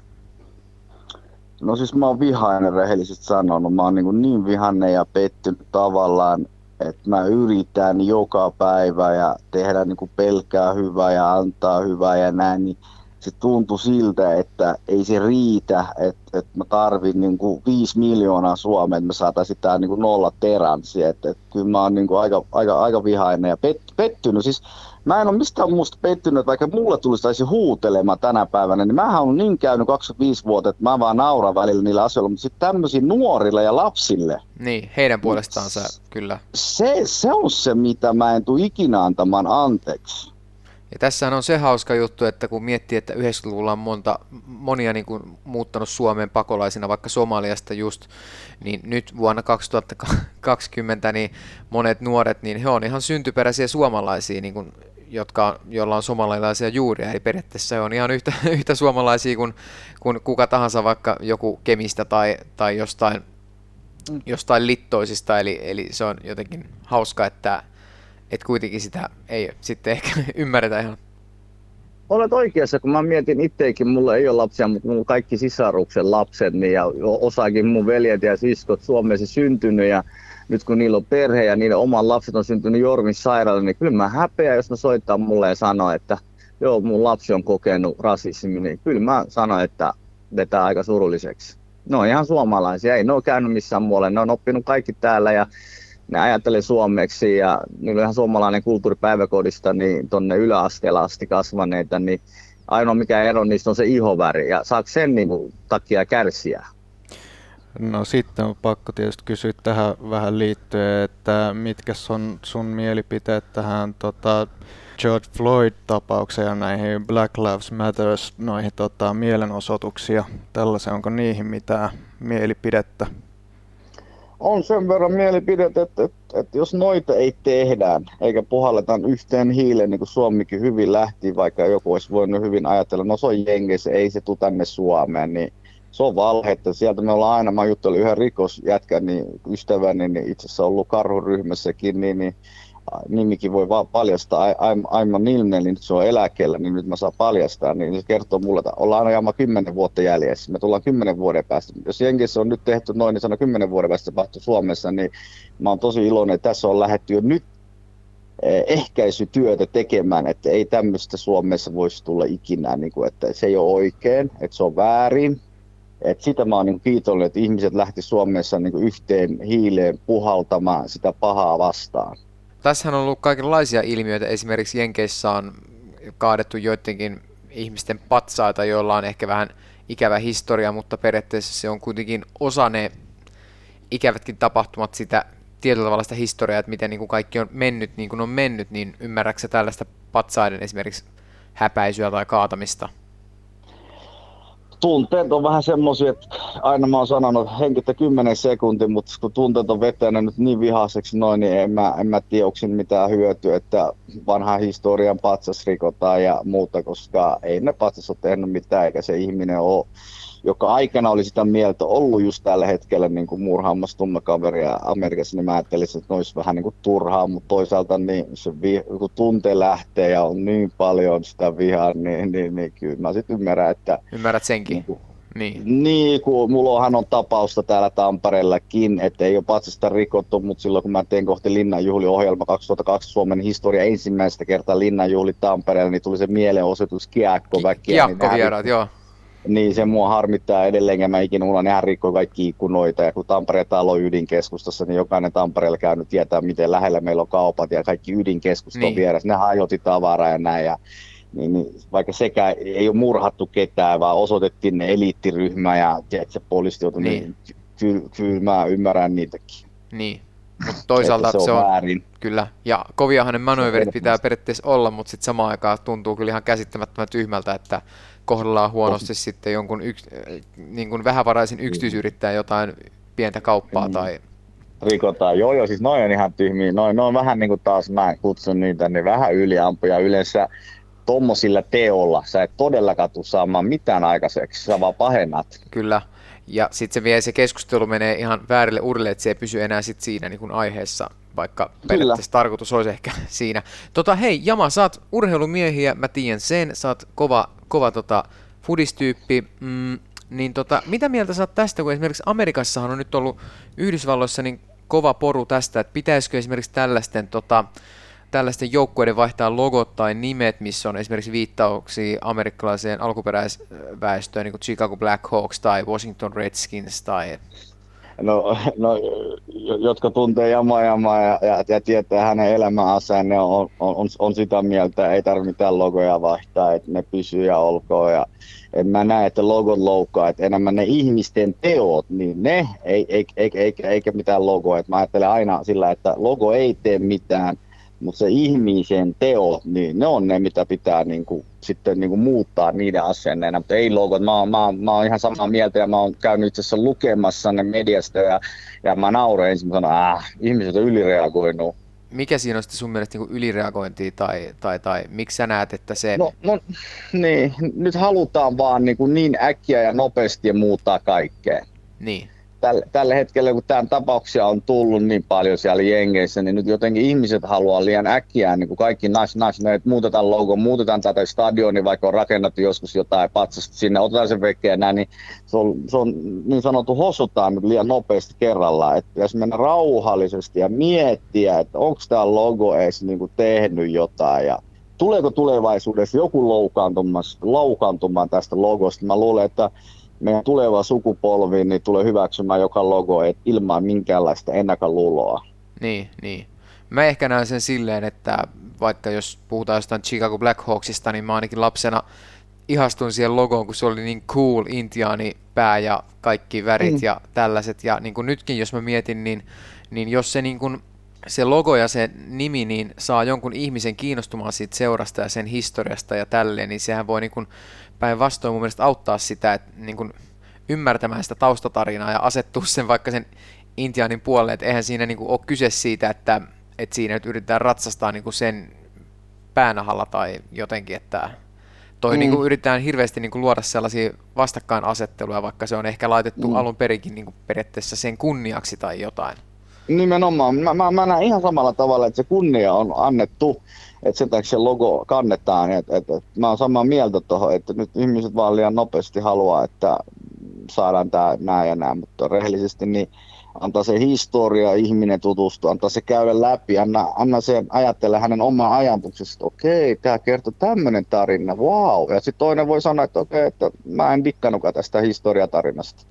No siis mä oon vihainen rehellisesti sanonut. Mä oon niin, niin vihainen ja pettynyt tavallaan, että mä yritän joka päivä ja tehdä niin kuin pelkää hyvää ja antaa hyvää ja näin, niin se tuntui siltä, että ei se riitä, että, että mä tarvin niin kuin 5 miljoonaa Suomeen, että me saataisiin tämä niin kuin nolla teranssi. Että, että kyllä mä oon niin kuin aika, aika, aika vihainen ja pet, pettynyt. Siis mä en ole mistään muusta pettynyt, vaikka mulle tulisi taisi huutelemaan tänä päivänä, niin mähän on niin käynyt 25 vuotta, että mä vaan nauran välillä niillä asioilla, mutta sitten tämmöisiin nuorille ja lapsille. Niin, heidän puolestaan sä kyllä. Se, se on se, mitä mä en tule ikinä antamaan anteeksi. Ja tässähän on se hauska juttu, että kun miettii, että 90-luvulla on monta, monia niin kuin muuttanut Suomeen pakolaisina, vaikka Somaliasta just, niin nyt vuonna 2020 niin monet nuoret, niin he on ihan syntyperäisiä suomalaisia, niin kuin, jotka, joilla on somalilaisia juuria, eli periaatteessa on ihan yhtä, [LAUGHS] yhtä suomalaisia kuin, kuin kuka tahansa, vaikka joku kemistä tai, tai jostain, jostain littoisista, eli, eli se on jotenkin hauska, että että kuitenkin sitä ei sitten ehkä [LAUGHS] ymmärretä ihan. Olet oikeassa, kun mä mietin itsekin, mulla ei ole lapsia, mutta mulla kaikki sisaruksen lapset niin ja osaakin mun veljet ja siskot Suomessa syntynyt ja nyt kun niillä on perhe ja niiden oman lapset on syntynyt Jormin sairaala, niin kyllä mä häpeän, jos ne soittaa mulle ja sanoo, että joo, mun lapsi on kokenut rasismin, niin kyllä mä sanon, että vetää aika surulliseksi. Ne on ihan suomalaisia, ei ne ole käynyt missään muualle, ne on oppinut kaikki täällä ja ne ajattelee suomeksi ja niillä on ihan suomalainen kulttuuripäiväkodista niin tuonne yläasteella asti kasvaneita, niin ainoa mikä ero niistä on se ihoväri ja saako sen niin takia kärsiä? No sitten on pakko tietysti kysyä tähän vähän liittyen, että mitkä on sun mielipiteet tähän tota, George Floyd-tapaukseen ja näihin Black Lives Matters noihin tota, mielenosoituksia. Tällaisen, onko niihin mitään mielipidettä? on sen verran mielipide, että, että, että jos noita ei tehdä, eikä puhalleta yhteen hiileen, niin kuin Suomikin hyvin lähti, vaikka joku olisi voinut hyvin ajatella, no se on jengessä, ei se tule tänne Suomeen, niin se on valhetta. Sieltä me ollaan aina, mä juttelin yhden rikosjätkän niin ystäväni, niin itse asiassa ollut karhuryhmässäkin, niin, niin nimikin voi vaan paljastaa, Aiman Nilnen, niin nyt se on eläkkeellä, niin nyt mä saan paljastaa, niin se kertoo mulle, että ollaan aina kymmenen vuotta jäljessä. Me tullaan kymmenen vuoden päästä. Jos Jenkissä on nyt tehty noin, niin sanoo kymmenen vuoden päästä tapahtuu Suomessa, niin mä oon tosi iloinen, että tässä on lähdetty jo nyt eh, ehkäisytyötä tekemään, että ei tämmöistä Suomessa voisi tulla ikinä, niin kuin, että se ei ole oikein, että se on väärin. Et sitä mä oon niin kiitollinen, että ihmiset lähti Suomessa niin yhteen hiileen puhaltamaan sitä pahaa vastaan tässähän on ollut kaikenlaisia ilmiöitä. Esimerkiksi Jenkeissä on kaadettu joidenkin ihmisten patsaita, joilla on ehkä vähän ikävä historia, mutta periaatteessa se on kuitenkin osa ne ikävätkin tapahtumat sitä tietyllä tavalla sitä historiaa, että miten niin kuin kaikki on mennyt niin kuin on mennyt, niin ymmärrätkö tällaista patsaiden esimerkiksi häpäisyä tai kaatamista? Tunteet on vähän semmoisia, että aina mä oon sanonut henkitä 10 sekuntia, mutta kun tunteet on vetänyt nyt niin vihaiseksi noin, niin en mä, en mä tiedä, onko mitään hyötyä, että vanha historian patsas rikotaan ja muuta, koska ei ne patsas ole tehnyt mitään, eikä se ihminen ole joka aikana oli sitä mieltä ollut just tällä hetkellä niin kuin murhaamassa tummekaveria Amerikassa, niin mä ajattelisin, että ne olisi vähän niin kuin turhaa, mutta toisaalta niin se vi, kun tunte lähtee ja on niin paljon sitä vihaa, niin, niin, niin kyllä mä sitten ymmärrän, että... Ymmärrät senkin? Niin kuin, Niin. Niin, kun mullahan on tapausta täällä Tampereellakin, että ei ole patsasta rikottu, mutta silloin kun mä tein kohti Linnanjuhli-ohjelma 2002 Suomen historia ensimmäistä kertaa Linnanjuhli Tampereella, niin tuli se mielenosoitus kiekkoväkiä. Niin Kiekkovieraat, joo. Niin se mua harmittaa edelleen, ja mä ikinä unohdan, nehän rikkoi kaikki ikkunoita, ja kun Tampereen talo on ydinkeskustassa, niin jokainen Tampereella käynyt tietää, miten lähellä meillä on kaupat, ja kaikki ydinkeskusta Niin. on vieressä, ne hajoti tavaraa ja näin, ja niin, niin, vaikka sekään ei ole murhattu ketään, vaan osoitettiin ne eliittiryhmä ja tiedätkö, poliisit joutui, Niin. niin. kyllä, kyllä mä ymmärrän niitäkin. Niin. Mutta toisaalta että se on, väärin. kyllä, ja koviahan ne manöverit pitää periaatteessa olla, mutta sitten samaan aikaan tuntuu kyllä ihan käsittämättömän tyhmältä, että kohdellaan huonosti sitten jonkun yks, äh, niin kuin vähävaraisen yksityisyrittäjän jotain pientä kauppaa Mm. tai Rikotaan, joo joo, siis noin on ihan tyhmiä, noin, noin vähän niin kuin taas mä kutsun niitä, niin vähän yliampuja yleensä tommosilla teolla, sä et todellakaan tuu saamaan mitään aikaiseksi, sä vaan pahennat. Kyllä. Ja sitten se vie se keskustelu menee ihan väärille urille, että se ei pysy enää sit siinä niin kuin aiheessa, vaikka periaatteessa tarkoitus olisi ehkä [LAUGHS] siinä. Tota, hei, Jama, sä oot urheilumiehiä, mä tiedän sen, sä oot kova, kova tota, fudistyyppi, mm, niin tota, mitä mieltä oot tästä, kun esimerkiksi Amerikassahan on nyt ollut Yhdysvalloissa niin kova poru tästä, että pitäisikö esimerkiksi tällaisten tota, tällaisten joukkueiden vaihtaa logot tai nimet, missä on esimerkiksi viittauksia amerikkalaiseen alkuperäisväestöön, niin kuin Chicago Blackhawks tai Washington Redskins tai... No, no jo- jotka tuntee Jama ja, ja, ja, tietää hänen elämäaseen, ne on, on, on, on, sitä mieltä, että ei tarvitse mitään logoja vaihtaa, että ne pysyy ja olkoon. Ja en mä näe, että logot loukkaa, että enemmän ne ihmisten teot, niin ne, ei, ei, ei, eikä, eikä mitään logoa. Mä ajattelen aina sillä, että logo ei tee mitään, mutta se ihmisen teot, niin ne on ne, mitä pitää niin kuin, sitten niin kuin muuttaa niiden asenneena, mutta ei logot. Mä, oon- mä, oon- mä oon ihan samaa mieltä ja mä oon käynyt itse asiassa lukemassa ne mediasta ja, ja mä nauroin ensin, mä sanoin, ah, ihmiset on ylireagoinut. Mikä siinä on sitten sun mielestä niin ylireagointia tai, tai, tai miksi sä näet, että se... No, no niin, nyt halutaan vaan niin, kuin niin äkkiä ja nopeasti muuttaa kaikkea. Niin, Tällä, tällä hetkellä, kun tämän tapauksia on tullut niin paljon siellä jengeissä, niin nyt jotenkin ihmiset haluaa liian äkkiä, niin kuin kaikki nas, ne, että muutetaan logo, muutetaan tätä stadioni, vaikka on rakennettu joskus jotain patsasta sinne, otetaan se vekeä näin, niin se on, se on niin sanottu hosutaan nyt liian nopeasti kerrallaan. Että pitäisi mennä rauhallisesti ja miettiä, että onko tämä logo edes niin kuin tehnyt jotain ja tuleeko tulevaisuudessa joku loukaantumaan tästä logosta. Mä luulen, että meidän tuleva sukupolvi niin tulee hyväksymään joka logo et ilman minkäänlaista ennakkoluuloa. niin, niin. Mä ehkä näen sen silleen, että vaikka jos puhutaan jostain Chicago Blackhawksista, niin mä ainakin lapsena ihastuin siihen logoon, kun se oli niin cool, intiaani pää ja kaikki värit Mm. ja tällaiset. Ja niin kuin nytkin, jos mä mietin, niin, niin jos se, niin kuin, se logo ja se nimi niin saa jonkun ihmisen kiinnostumaan siitä seurasta ja sen historiasta ja tälleen, niin sehän voi niin päinvastoin mun mielestä auttaa sitä, että niin kuin ymmärtämään sitä taustatarinaa ja asettua sen vaikka sen intiaanin puolelle, että eihän siinä niin kuin ole kyse siitä, että, että siinä nyt yritetään ratsastaa niin kuin sen päänahalla tai jotenkin, että toi Mm. niin kuin yritetään hirveästi niin kuin luoda sellaisia vastakkainasetteluja, vaikka se on ehkä laitettu Mm. alun perinkin niin kuin periaatteessa sen kunniaksi tai jotain. Nimenomaan. Mä, mä, mä näen ihan samalla tavalla, että se kunnia on annettu, että sen takia se logo kannetaan. Et, et, et, mä oon samaa mieltä tuohon, että nyt ihmiset vaan liian nopeasti haluaa, että saadaan tämä näin ja näin, mutta rehellisesti niin antaa se historia, ihminen tutustua, antaa se käydä läpi, anna, anna se ajatella hänen omaa ajatuksesta, että okei, tämä kertoo tämmöinen tarina, wow. Ja sitten toinen voi sanoa, että okei, että mä en dikkannutkaan tästä historiatarinasta.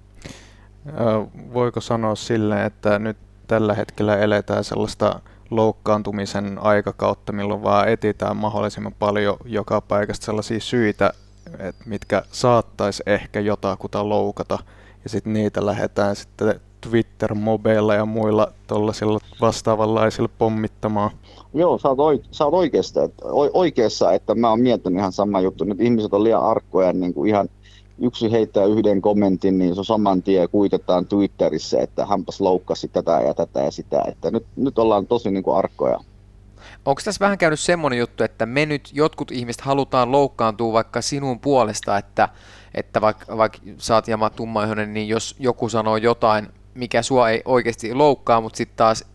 Voiko sanoa silleen, että nyt tällä hetkellä eletään sellaista loukkaantumisen aikakautta, milloin vaan etitään mahdollisimman paljon joka paikasta sellaisia syitä, että mitkä saattaisi ehkä jotakuta loukata, ja sitten niitä lähdetään sitten Twitter-mobeilla ja muilla tuollaisilla vastaavanlaisilla pommittamaan. Joo, sä oot, oik- sä oot oikeassa, että, o- oikeassa, että mä oon miettinyt ihan sama juttu. Nyt ihmiset on liian arkkoja, niin kuin ihan yksi heittää yhden kommentin, niin se saman tien kuitetaan Twitterissä, että hänpäs loukkasi tätä ja tätä ja sitä. Että nyt, nyt ollaan tosi niin kuin arkkoja. Onko tässä vähän käynyt semmoinen juttu, että me nyt jotkut ihmiset halutaan loukkaantua vaikka sinun puolesta, että, että vaikka, vaikka sä oot jama tummaihoinen, niin jos joku sanoo jotain, mikä sua ei oikeasti loukkaa, mutta sitten taas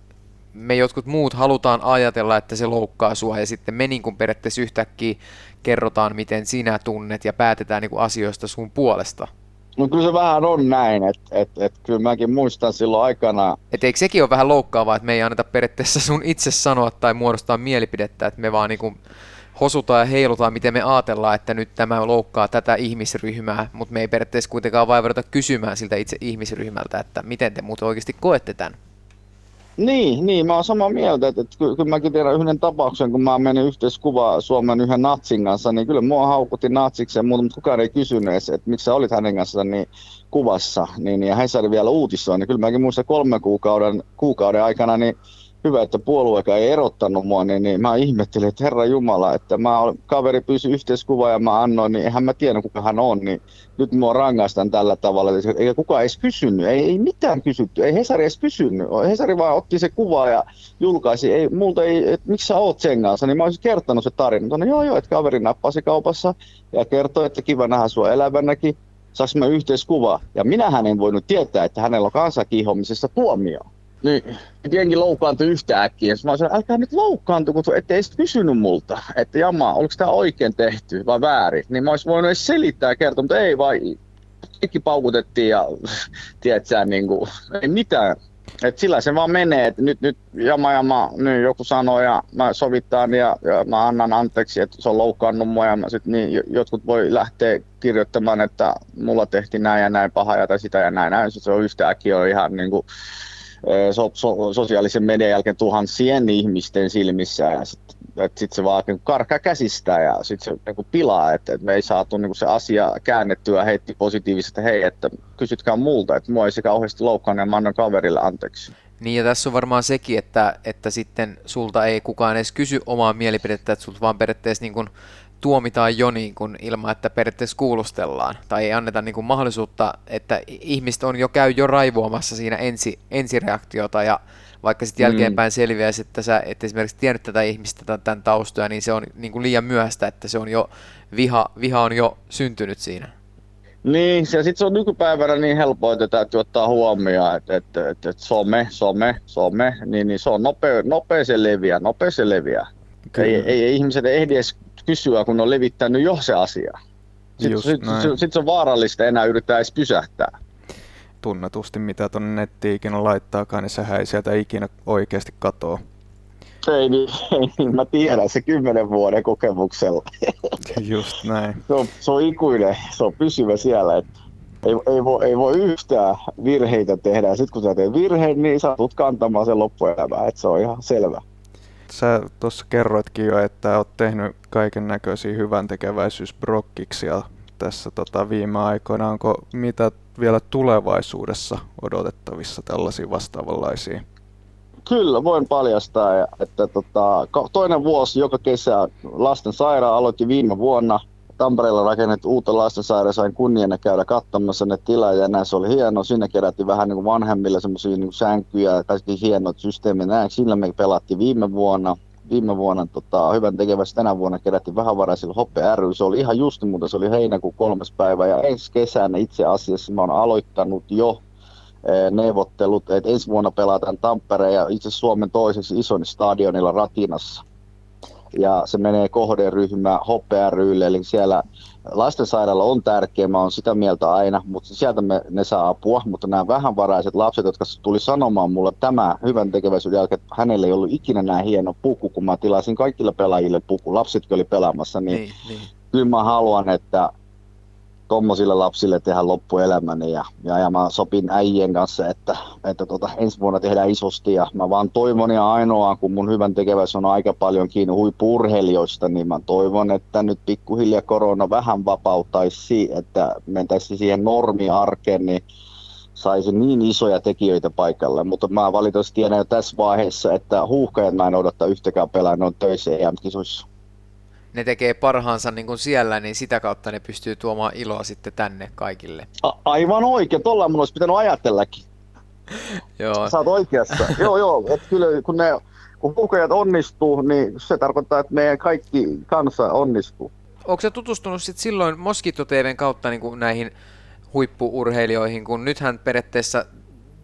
me jotkut muut halutaan ajatella, että se loukkaa sua, ja sitten me niin kuin periaatteessa yhtäkkiä kerrotaan, miten sinä tunnet, ja päätetään niin kuin asioista sun puolesta. No kyllä se vähän on näin, että et, et, kyllä mäkin muistan silloin aikana, Et eikö sekin ole vähän loukkaavaa, että me ei anneta periaatteessa sun itse sanoa tai muodostaa mielipidettä, että me vaan niinku hosutaan ja heilutaan, miten me ajatellaan, että nyt tämä loukkaa tätä ihmisryhmää, mutta me ei periaatteessa kuitenkaan vaivauduta kysymään siltä itse ihmisryhmältä, että miten te muuten oikeasti koette tämän. Niin, niin, mä oon samaa mieltä, että, että kyllä, mäkin tiedän yhden tapauksen, kun mä menin yhteiskuvaa Suomen yhden natsin kanssa, niin kyllä mua haukutti natsiksi ja muuta, mutta kukaan ei kysynyt edes, että miksi sä olit hänen kanssaan niin kuvassa, niin, ja hän sai vielä uutisoi, niin kyllä mäkin muistan kolmen kuukauden, kuukauden aikana, niin hyvä, että puolueeka ei erottanut mua, niin, niin mä ihmettelin, että herra Jumala, että mä olen, kaveri pyysi yhteiskuvaa ja mä annoin, niin eihän mä tiedä kuka hän on, niin nyt mua rangaistaan tällä tavalla. Eikä kukaan edes kysynyt, ei, ei mitään kysytty, ei Hesari edes kysynyt. Hesari vaan otti se kuva ja julkaisi, ei, multa ei, että miksi sä oot sen kanssa, niin mä olisin kertonut se tarina. No joo joo, että kaveri nappasi kaupassa ja kertoi, että kiva nähdä sua elävänäkin, saaks mä yhteiskuva. Ja minähän en voinut tietää, että hänellä on kansakihomisessa tuomio niin jengi loukkaantui yhtä äkkiä. Mä sanoin, älkää nyt loukkaantu, kun ette edes kysynyt multa, että jamaa, oliko tämä oikein tehty vai väärin. Niin mä olisin voinut edes selittää ja kertoa, mutta ei vai kaikki paukutettiin ja [LAUGHS] tiedätkö, niin kuin, ei mitään. Et sillä se vaan menee, että nyt, nyt jama jama, nyt joku sanoo ja mä sovittaan ja, ja mä annan anteeksi, että se on loukkaannut mua ja mä sit, niin jotkut voi lähteä kirjoittamaan, että mulla tehtiin näin ja näin pahaa ja tai sitä ja näin. näin. Se on yhtäkkiä ihan niin kuin, so, so, sosiaalisen median jälkeen tuhansien ihmisten silmissä ja sitten sit se vaan niin karkaa käsistä ja sitten se niin pilaa, että, että me ei saatu niin se asia käännettyä heitti positiivisesti, että hei, että kysytkää multa, että mua ei se kauheasti loukkaan ja mä annan kaverille anteeksi. Niin ja tässä on varmaan sekin, että, että sitten sulta ei kukaan edes kysy omaa mielipidettä, että sulta vaan periaatteessa niin kuin tuomitaan jo niin kuin ilman, että periaatteessa kuulustellaan. Tai ei anneta niin kuin mahdollisuutta, että ihmiset on jo käy jo raivoamassa siinä ensi, ensireaktiota ja vaikka sitten mm. jälkeenpäin selviäisi, että sä et esimerkiksi tiennyt tätä ihmistä tämän taustoja, niin se on niin kuin liian myöhäistä, että se on jo, viha, viha on jo syntynyt siinä. Niin, ja sitten se on nykypäivänä niin helppoa, että täytyy ottaa huomioon, että, että, että, että some, some, some, niin, niin se on nopea, nopea se leviää, nopea se leviää. Ei, ei, ei ihmiset ehdi edes kysyä, kun on levittänyt jo se asia. Sitten sit, sit, sit se on vaarallista enää yrittää edes pysähtää. Tunnetusti mitä tuonne nettiin ikinä laittaakaan, niin sehän ei sieltä ikinä oikeasti katoa. Ei niin, [LAUGHS] ei niin, mä tiedän se kymmenen vuoden kokemuksella. [LAUGHS] Just näin. Se on, se on ikuinen, se on pysyvä siellä, että ei, ei, voi, ei voi yhtään virheitä tehdä. Sitten kun sä teet virheen, niin sä tulet kantamaan sen loppuelämää, että se on ihan selvä. Sä tuossa kerroitkin jo, että oot tehnyt kaiken näköisiä hyvän tekeväisyysbrokkiksia tässä tota, viime aikoina. Onko mitä vielä tulevaisuudessa odotettavissa tällaisia vastaavanlaisia? Kyllä, voin paljastaa, että tota, toinen vuosi joka kesä lasten sairaan aloitti viime vuonna. Tampereella rakennettu uutta lastensairaan, sain kunniana käydä katsomassa ne tilaa ja näin se oli hieno. Sinne kerättiin vähän niin kuin vanhemmille semmoisia niin sänkyjä ja kaikki hienot systeemit. Näin sillä me pelattiin viime vuonna viime vuonna tota, hyvän tekevässä tänä vuonna kerättiin vähävaraisilla Hoppe ry. Se oli ihan just, mutta se oli heinäkuun kolmas päivä. Ja ensi kesänä itse asiassa mä oon aloittanut jo eh, neuvottelut, että ensi vuonna pelataan Tampereen ja itse Suomen toiseksi ison stadionilla Ratinassa. Ja se menee kohderyhmä Hoppe rylle, eli siellä lastensairaala on tärkeä, mä oon sitä mieltä aina, mutta sieltä me, ne saa apua, mutta nämä vähänvaraiset lapset, jotka tuli sanomaan mulle tämä hyvän tekeväisyyden jälkeen, että hänellä ei ollut ikinä näin hieno puku, kun mä tilasin kaikille pelaajille puku, lapsetkin oli pelaamassa, niin, niin, niin. kyllä mä haluan, että tuommoisille lapsille tehdä loppuelämäni ja, ja, ja mä sopin äijien kanssa, että, että tota, ensi vuonna tehdään isosti ja mä vaan toivon ja ainoa, kun mun hyvän tekeväys on aika paljon kiinni huippurheilijoista, niin mä toivon, että nyt pikkuhiljaa korona vähän vapauttaisi, että mentäisiin siihen normiarkeen, niin saisi niin isoja tekijöitä paikalle, mutta mä valitettavasti tiedän jo tässä vaiheessa, että huuhkajat mä en odottaa yhtäkään pelaa, ne on töissä EM-kisoissa ne tekee parhaansa niin kuin siellä, niin sitä kautta ne pystyy tuomaan iloa sitten tänne kaikille. A- aivan oikein, tuolla mun olisi pitänyt ajatellakin. [LAUGHS] joo. Sä oot oikeassa. [LAUGHS] joo, joo, että kyllä kun ne kun hukajat onnistuu, niin se tarkoittaa, että meidän kaikki kansa onnistuu. Onko se tutustunut sitten silloin Moskito TVn kautta niin kuin näihin huippuurheilijoihin, kun nythän periaatteessa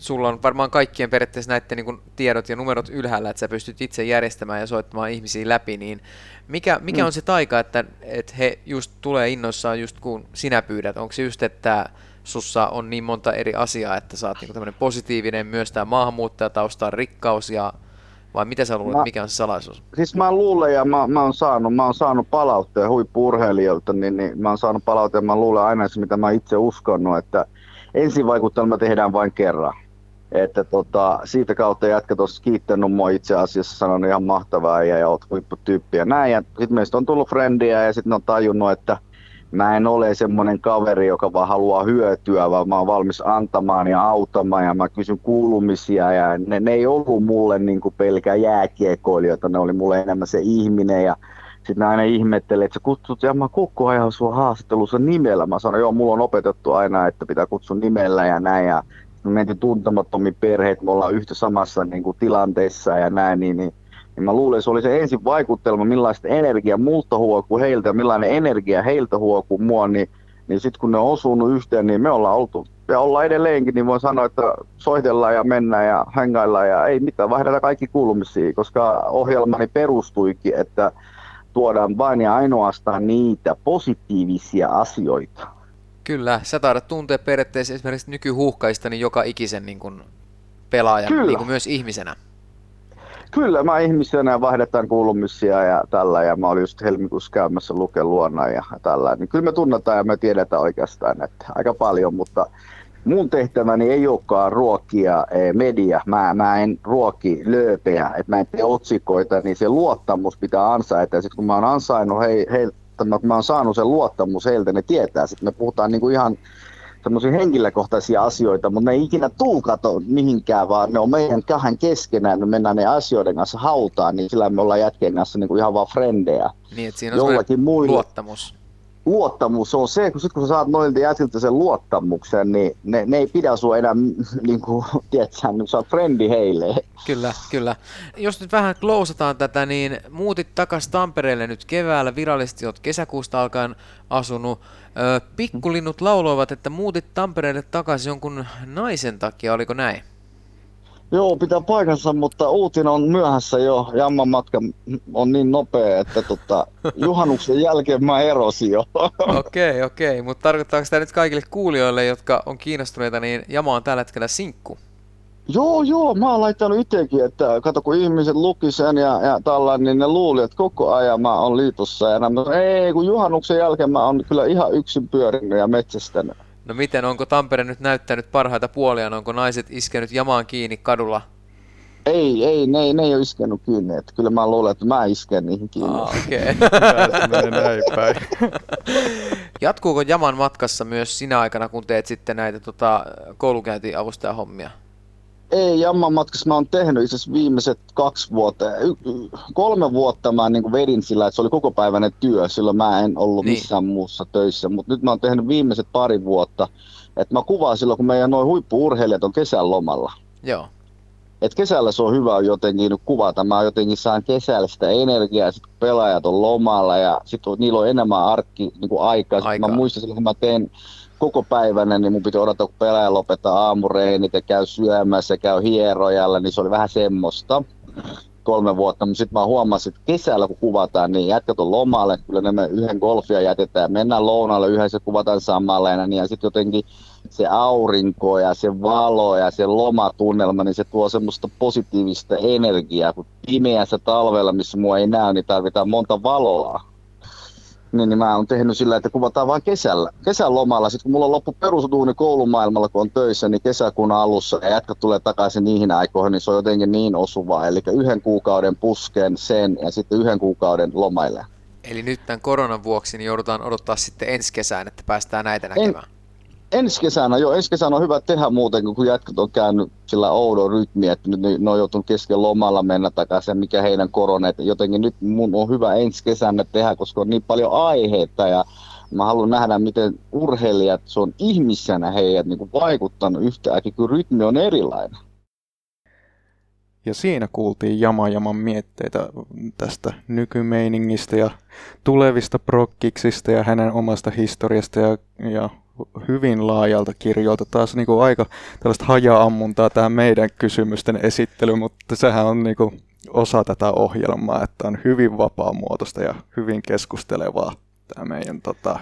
sulla on varmaan kaikkien periaatteessa näiden niin kuin tiedot ja numerot ylhäällä, että sä pystyt itse järjestämään ja soittamaan ihmisiä läpi, niin mikä, mikä mm. on se taika, että, että he just tulee innoissaan just kun sinä pyydät? Onko se just, että sussa on niin monta eri asiaa, että sä oot niinku tämmöinen positiivinen, myös tämä maahanmuuttajataustan rikkaus ja vai mitä sä luulet, Mä- mikä on se salaisuus? Siis mä luulen ja mä, mä oon saanut, mä oon saanut palautteen huippu-urheilijoilta, niin, niin mä oon saanut palautteen, mä luulen aina se, mitä mä itse uskonnut, että ensivaikuttelma tehdään vain kerran. Että tota, siitä kautta jätkät on kiittänyt mua itse asiassa, sanonut ihan mahtavaa ja, ja oot huipputyyppi ja näin. Ja sitten meistä on tullut frendiä ja sitten on tajunnut, että mä en ole semmoinen kaveri, joka vaan haluaa hyötyä, vaan mä oon valmis antamaan ja auttamaan ja mä kysyn kuulumisia ja ne, ne ei ollut mulle niin kuin pelkää jääkiekoilijoita, ne oli mulle enemmän se ihminen ja sitten aina ihmettelee, että sä kutsut ja mä koko ajan sua haastattelussa nimellä. Mä sanoin, joo, mulla on opetettu aina, että pitää kutsua nimellä ja näin ja me mentiin tuntemattomiin perheet, me ollaan yhtä samassa niin kuin, tilanteessa ja näin, niin, niin, niin mä luulen, että se oli se ensin vaikutelma, millaista energia multa huokuu heiltä ja millainen energia heiltä huokuu mua, niin, niin sitten kun ne on osunut yhteen, niin me ollaan oltu ja ollaan edelleenkin, niin voin sanoa, että soitellaan ja mennään ja hengaillaan ja ei mitään, vaihdetaan kaikki kuulumisia, koska ohjelmani perustuikin, että tuodaan vain ja ainoastaan niitä positiivisia asioita. Kyllä, sä taidat tuntea periaatteessa esimerkiksi nykyhuhkaista niin joka ikisen niin kuin pelaajan, Kyllä. niin kuin myös ihmisenä. Kyllä, mä ihmisenä vaihdetaan kuulumisia ja tällä, ja mä olin just helmikuussa käymässä Luken luona ja tällä, niin kyllä me tunnetaan ja me tiedetään oikeastaan, että aika paljon, mutta mun tehtäväni ei olekaan ruokia eh, media, mä, mä en ruoki lööpeä, että mä en tee otsikoita, niin se luottamus pitää ansaita, ja sitten kun mä oon ansainnut he, heiltä, kun mä oon saanut sen luottamus heiltä, ne tietää, sitten me puhutaan niinku ihan semmoisia henkilökohtaisia asioita, mutta ne ei ikinä tuu kato mihinkään, vaan ne on meidän kahden keskenään, me mennään ne asioiden kanssa hautaan, niin sillä me ollaan jätkien kanssa niin kuin ihan vaan frendejä. Niin, että siinä on Jollakin muilla luottamus. Luottamus on se, kun, sit kun sä saat noilta jätkiltä sen luottamuksen, niin ne, ne ei pidä sua enää, [LAUGHS] niin kuin, [LAUGHS] tiedätkö, niin sä oot frendi heille. Kyllä, kyllä. Jos nyt vähän klousataan tätä, niin muutit takaisin Tampereelle nyt keväällä, virallisesti olet kesäkuusta alkaen asunut. Pikkulinnut lauloivat, että muutit Tampereelle takaisin jonkun naisen takia, oliko näin? Joo, pitää paikansa, mutta uutinen on myöhässä jo. Jamman matka on niin nopea, että tota, [LAUGHS] juhannuksen jälkeen mä erosin jo. [LAUGHS] Okei, okei, mutta tarkoittaako tämä nyt kaikille kuulijoille, jotka on kiinnostuneita, niin Jama on tällä hetkellä sinkku? Joo, joo, mä oon laittanut itsekin, että kato kun ihmiset luki sen ja, ja tällainen, niin ne luuli, että koko ajan mä oon liitossa. Ja nämä, ei, kun juhannuksen jälkeen mä oon kyllä ihan yksin pyörinyt ja metsästänyt. No miten, onko Tampere nyt näyttänyt parhaita puolia, onko naiset iskenyt Jamaan kiinni kadulla? Ei, ei, ne, ei- ne ei ole iskenut kiinni. Että kyllä mä luulen, että mä isken niihin kiinni. Ah, okei. [LAUGHS] Menee näin päin. [LAUGHS] Jatkuuko Jaman matkassa myös sinä aikana, kun teet sitten näitä tota, koulukäyntiavustajahommia? Ei, Jamman matkassa mä oon tehnyt itse asiassa viimeiset kaksi vuotta. Y- kolme vuotta mä niin vedin sillä, että se oli kokopäiväinen työ. Silloin mä en ollut Niin. missään muussa töissä. Mutta nyt mä oon tehnyt viimeiset pari vuotta. Että mä kuvaan silloin, kun meidän noin huippuurheilijat on kesän lomalla. Joo. Et kesällä se on hyvä jotenkin nyt kuvata. Mä jotenkin saan kesällä sitä energiaa, sit kun pelaajat on lomalla ja sit on, niillä on enemmän arkki niin kuin aikaa. Aikaa. Mä muistan silloin, kun mä teen koko päivänä, niin mun piti odottaa, kun pelaaja lopettaa aamureenit ja käy syömässä ja käy hierojalla, niin se oli vähän semmoista. Kolme vuotta, mutta sitten mä huomasin, että kesällä kun kuvataan, niin jätkät on lomalle, kyllä ne me yhden golfia jätetään, mennään lounalle yhdessä, kuvataan samalla ja, niin, ja sitten jotenkin se aurinko ja se valo ja se lomatunnelma, niin se tuo semmoista positiivista energiaa, kun pimeässä talvella, missä mua ei näy, niin tarvitaan monta valoa. Niin, niin mä oon tehnyt sillä, että kuvataan vain kesällä. Kesän lomalla, sitten kun mulla on loppu perusduuni koulumaailmalla, kun on töissä, niin kesäkuun alussa ja jätkät tulee takaisin niihin aikoihin, niin se on jotenkin niin osuvaa. Eli yhden kuukauden pusken sen ja sitten yhden kuukauden lomaille. Eli nyt tämän koronan vuoksi niin joudutaan odottaa sitten ensi kesään, että päästään näitä näkemään. Ensi kesänä, joo, ensi kesänä on hyvä tehdä muuten, kun jätkät on käynyt sillä oudon rytmi, että nyt ne, on joutunut kesken lomalla mennä takaisin, mikä heidän korona, että jotenkin nyt mun on hyvä ensi kesänä tehdä, koska on niin paljon aiheita ja mä haluan nähdä, miten urheilijat, se on ihmisenä heidät niin kuin vaikuttanut yhtäkkiä, kun rytmi on erilainen. Ja siinä kuultiin Jama Jaman mietteitä tästä nykymeiningistä ja tulevista prokkiksista ja hänen omasta historiasta ja, ja hyvin laajalta kirjoilta. Taas niin kuin aika tällaista haja-ammuntaa tämä meidän kysymysten esittely, mutta sehän on niin kuin osa tätä ohjelmaa, että on hyvin vapaamuotoista ja hyvin keskustelevaa tämä meidän tota,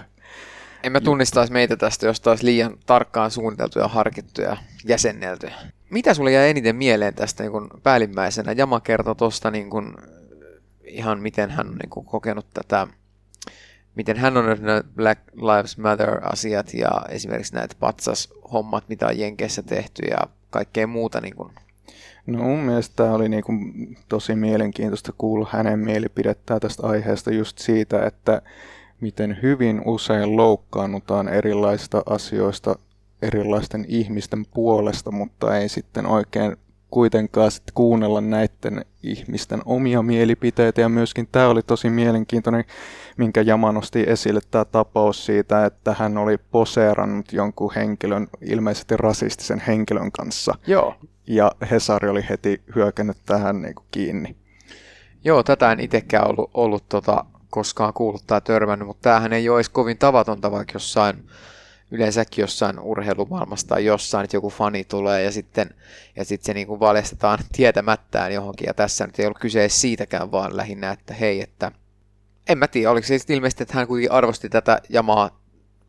En mä tunnistaisi meitä tästä, jos taas liian tarkkaan suunniteltu ja harkittu ja jäsennelty. Mitä sulle jäi eniten mieleen tästä niin päällimmäisenä? Jama kertoi tuosta niin ihan miten hän on niin kokenut tätä, miten hän on nähnyt Black Lives Matter-asiat ja esimerkiksi näitä patsashommat, mitä on Jenkeissä tehty ja kaikkea muuta. Niin kun. No mun mielestä tämä oli niinku tosi mielenkiintoista kuulla hänen mielipidettään tästä aiheesta just siitä, että miten hyvin usein loukkaannutaan erilaisista asioista erilaisten ihmisten puolesta, mutta ei sitten oikein kuitenkaan sit kuunnella näiden ihmisten omia mielipiteitä. Ja myöskin tämä oli tosi mielenkiintoinen, minkä Jama nosti esille, tämä tapaus siitä, että hän oli poseerannut jonkun henkilön, ilmeisesti rasistisen henkilön kanssa. Joo. Ja Hesari oli heti hyökännyt tähän niin kuin kiinni. Joo, tätä en itsekään ollut, ollut tota, koskaan kuullut tai törmännyt, mutta tämähän ei ole edes kovin tavatonta, vaikka jossain yleensäkin jossain urheilumaailmassa tai jossain, että joku fani tulee ja sitten, ja sitten se niin kuin valjastetaan [LAUGHS] tietämättään johonkin. Ja tässä nyt ei ollut kyse siitäkään, vaan lähinnä, että hei, että en mä tiedä, oliko se ilmeisesti, että hän kuitenkin arvosti tätä jamaa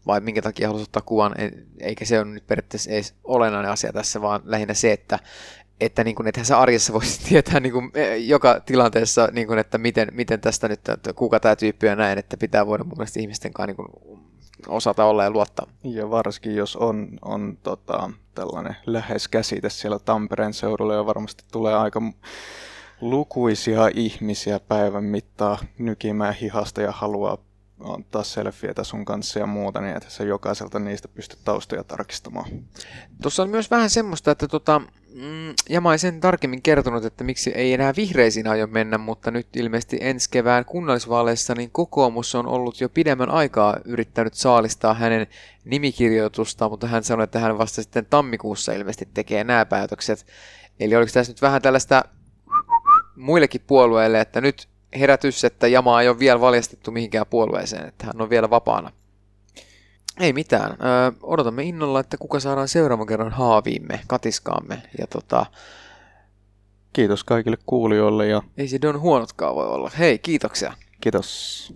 vai minkä takia halusi ottaa kuvan, eikä se ole nyt periaatteessa edes olennainen asia tässä, vaan lähinnä se, että, että, niin kuin, että sä arjessa voisi [LAUGHS] tietää niin kuin, e, joka tilanteessa, niin kuin, että miten, miten tästä nyt, että kuka tämä tyyppi on näin, että pitää voida mun mielestä ihmisten kanssa niin kuin, osata olla ja luottaa. Ja varsinkin jos on, on tota, tällainen lähes käsite siellä Tampereen seudulla ja varmasti tulee aika lukuisia ihmisiä päivän mittaa nykimään hihasta ja haluaa ottaa selfieitä sun kanssa ja muuta, niin että sä jokaiselta niistä pystyt taustoja tarkistamaan. Tuossa on myös vähän semmoista, että tota, mm, Jama ei sen tarkemmin kertonut, että miksi ei enää vihreisiin aio mennä, mutta nyt ilmeisesti ensi kevään kunnallisvaaleissa niin kokoomus on ollut jo pidemmän aikaa yrittänyt saalistaa hänen nimikirjoitustaan, mutta hän sanoi, että hän vasta sitten tammikuussa ilmeisesti tekee nämä päätökset. Eli oliko tässä nyt vähän tällaista muillekin puolueille, että nyt herätys, että Jama ei ole vielä valjastettu mihinkään puolueeseen, että hän on vielä vapaana. Ei mitään. Ö, odotamme innolla, että kuka saadaan seuraavan kerran haaviimme, katiskaamme. Ja tota, Kiitos kaikille kuulijoille ja ei se Don huonotkaan voi olla. Hei, kiitoksia. kiitos.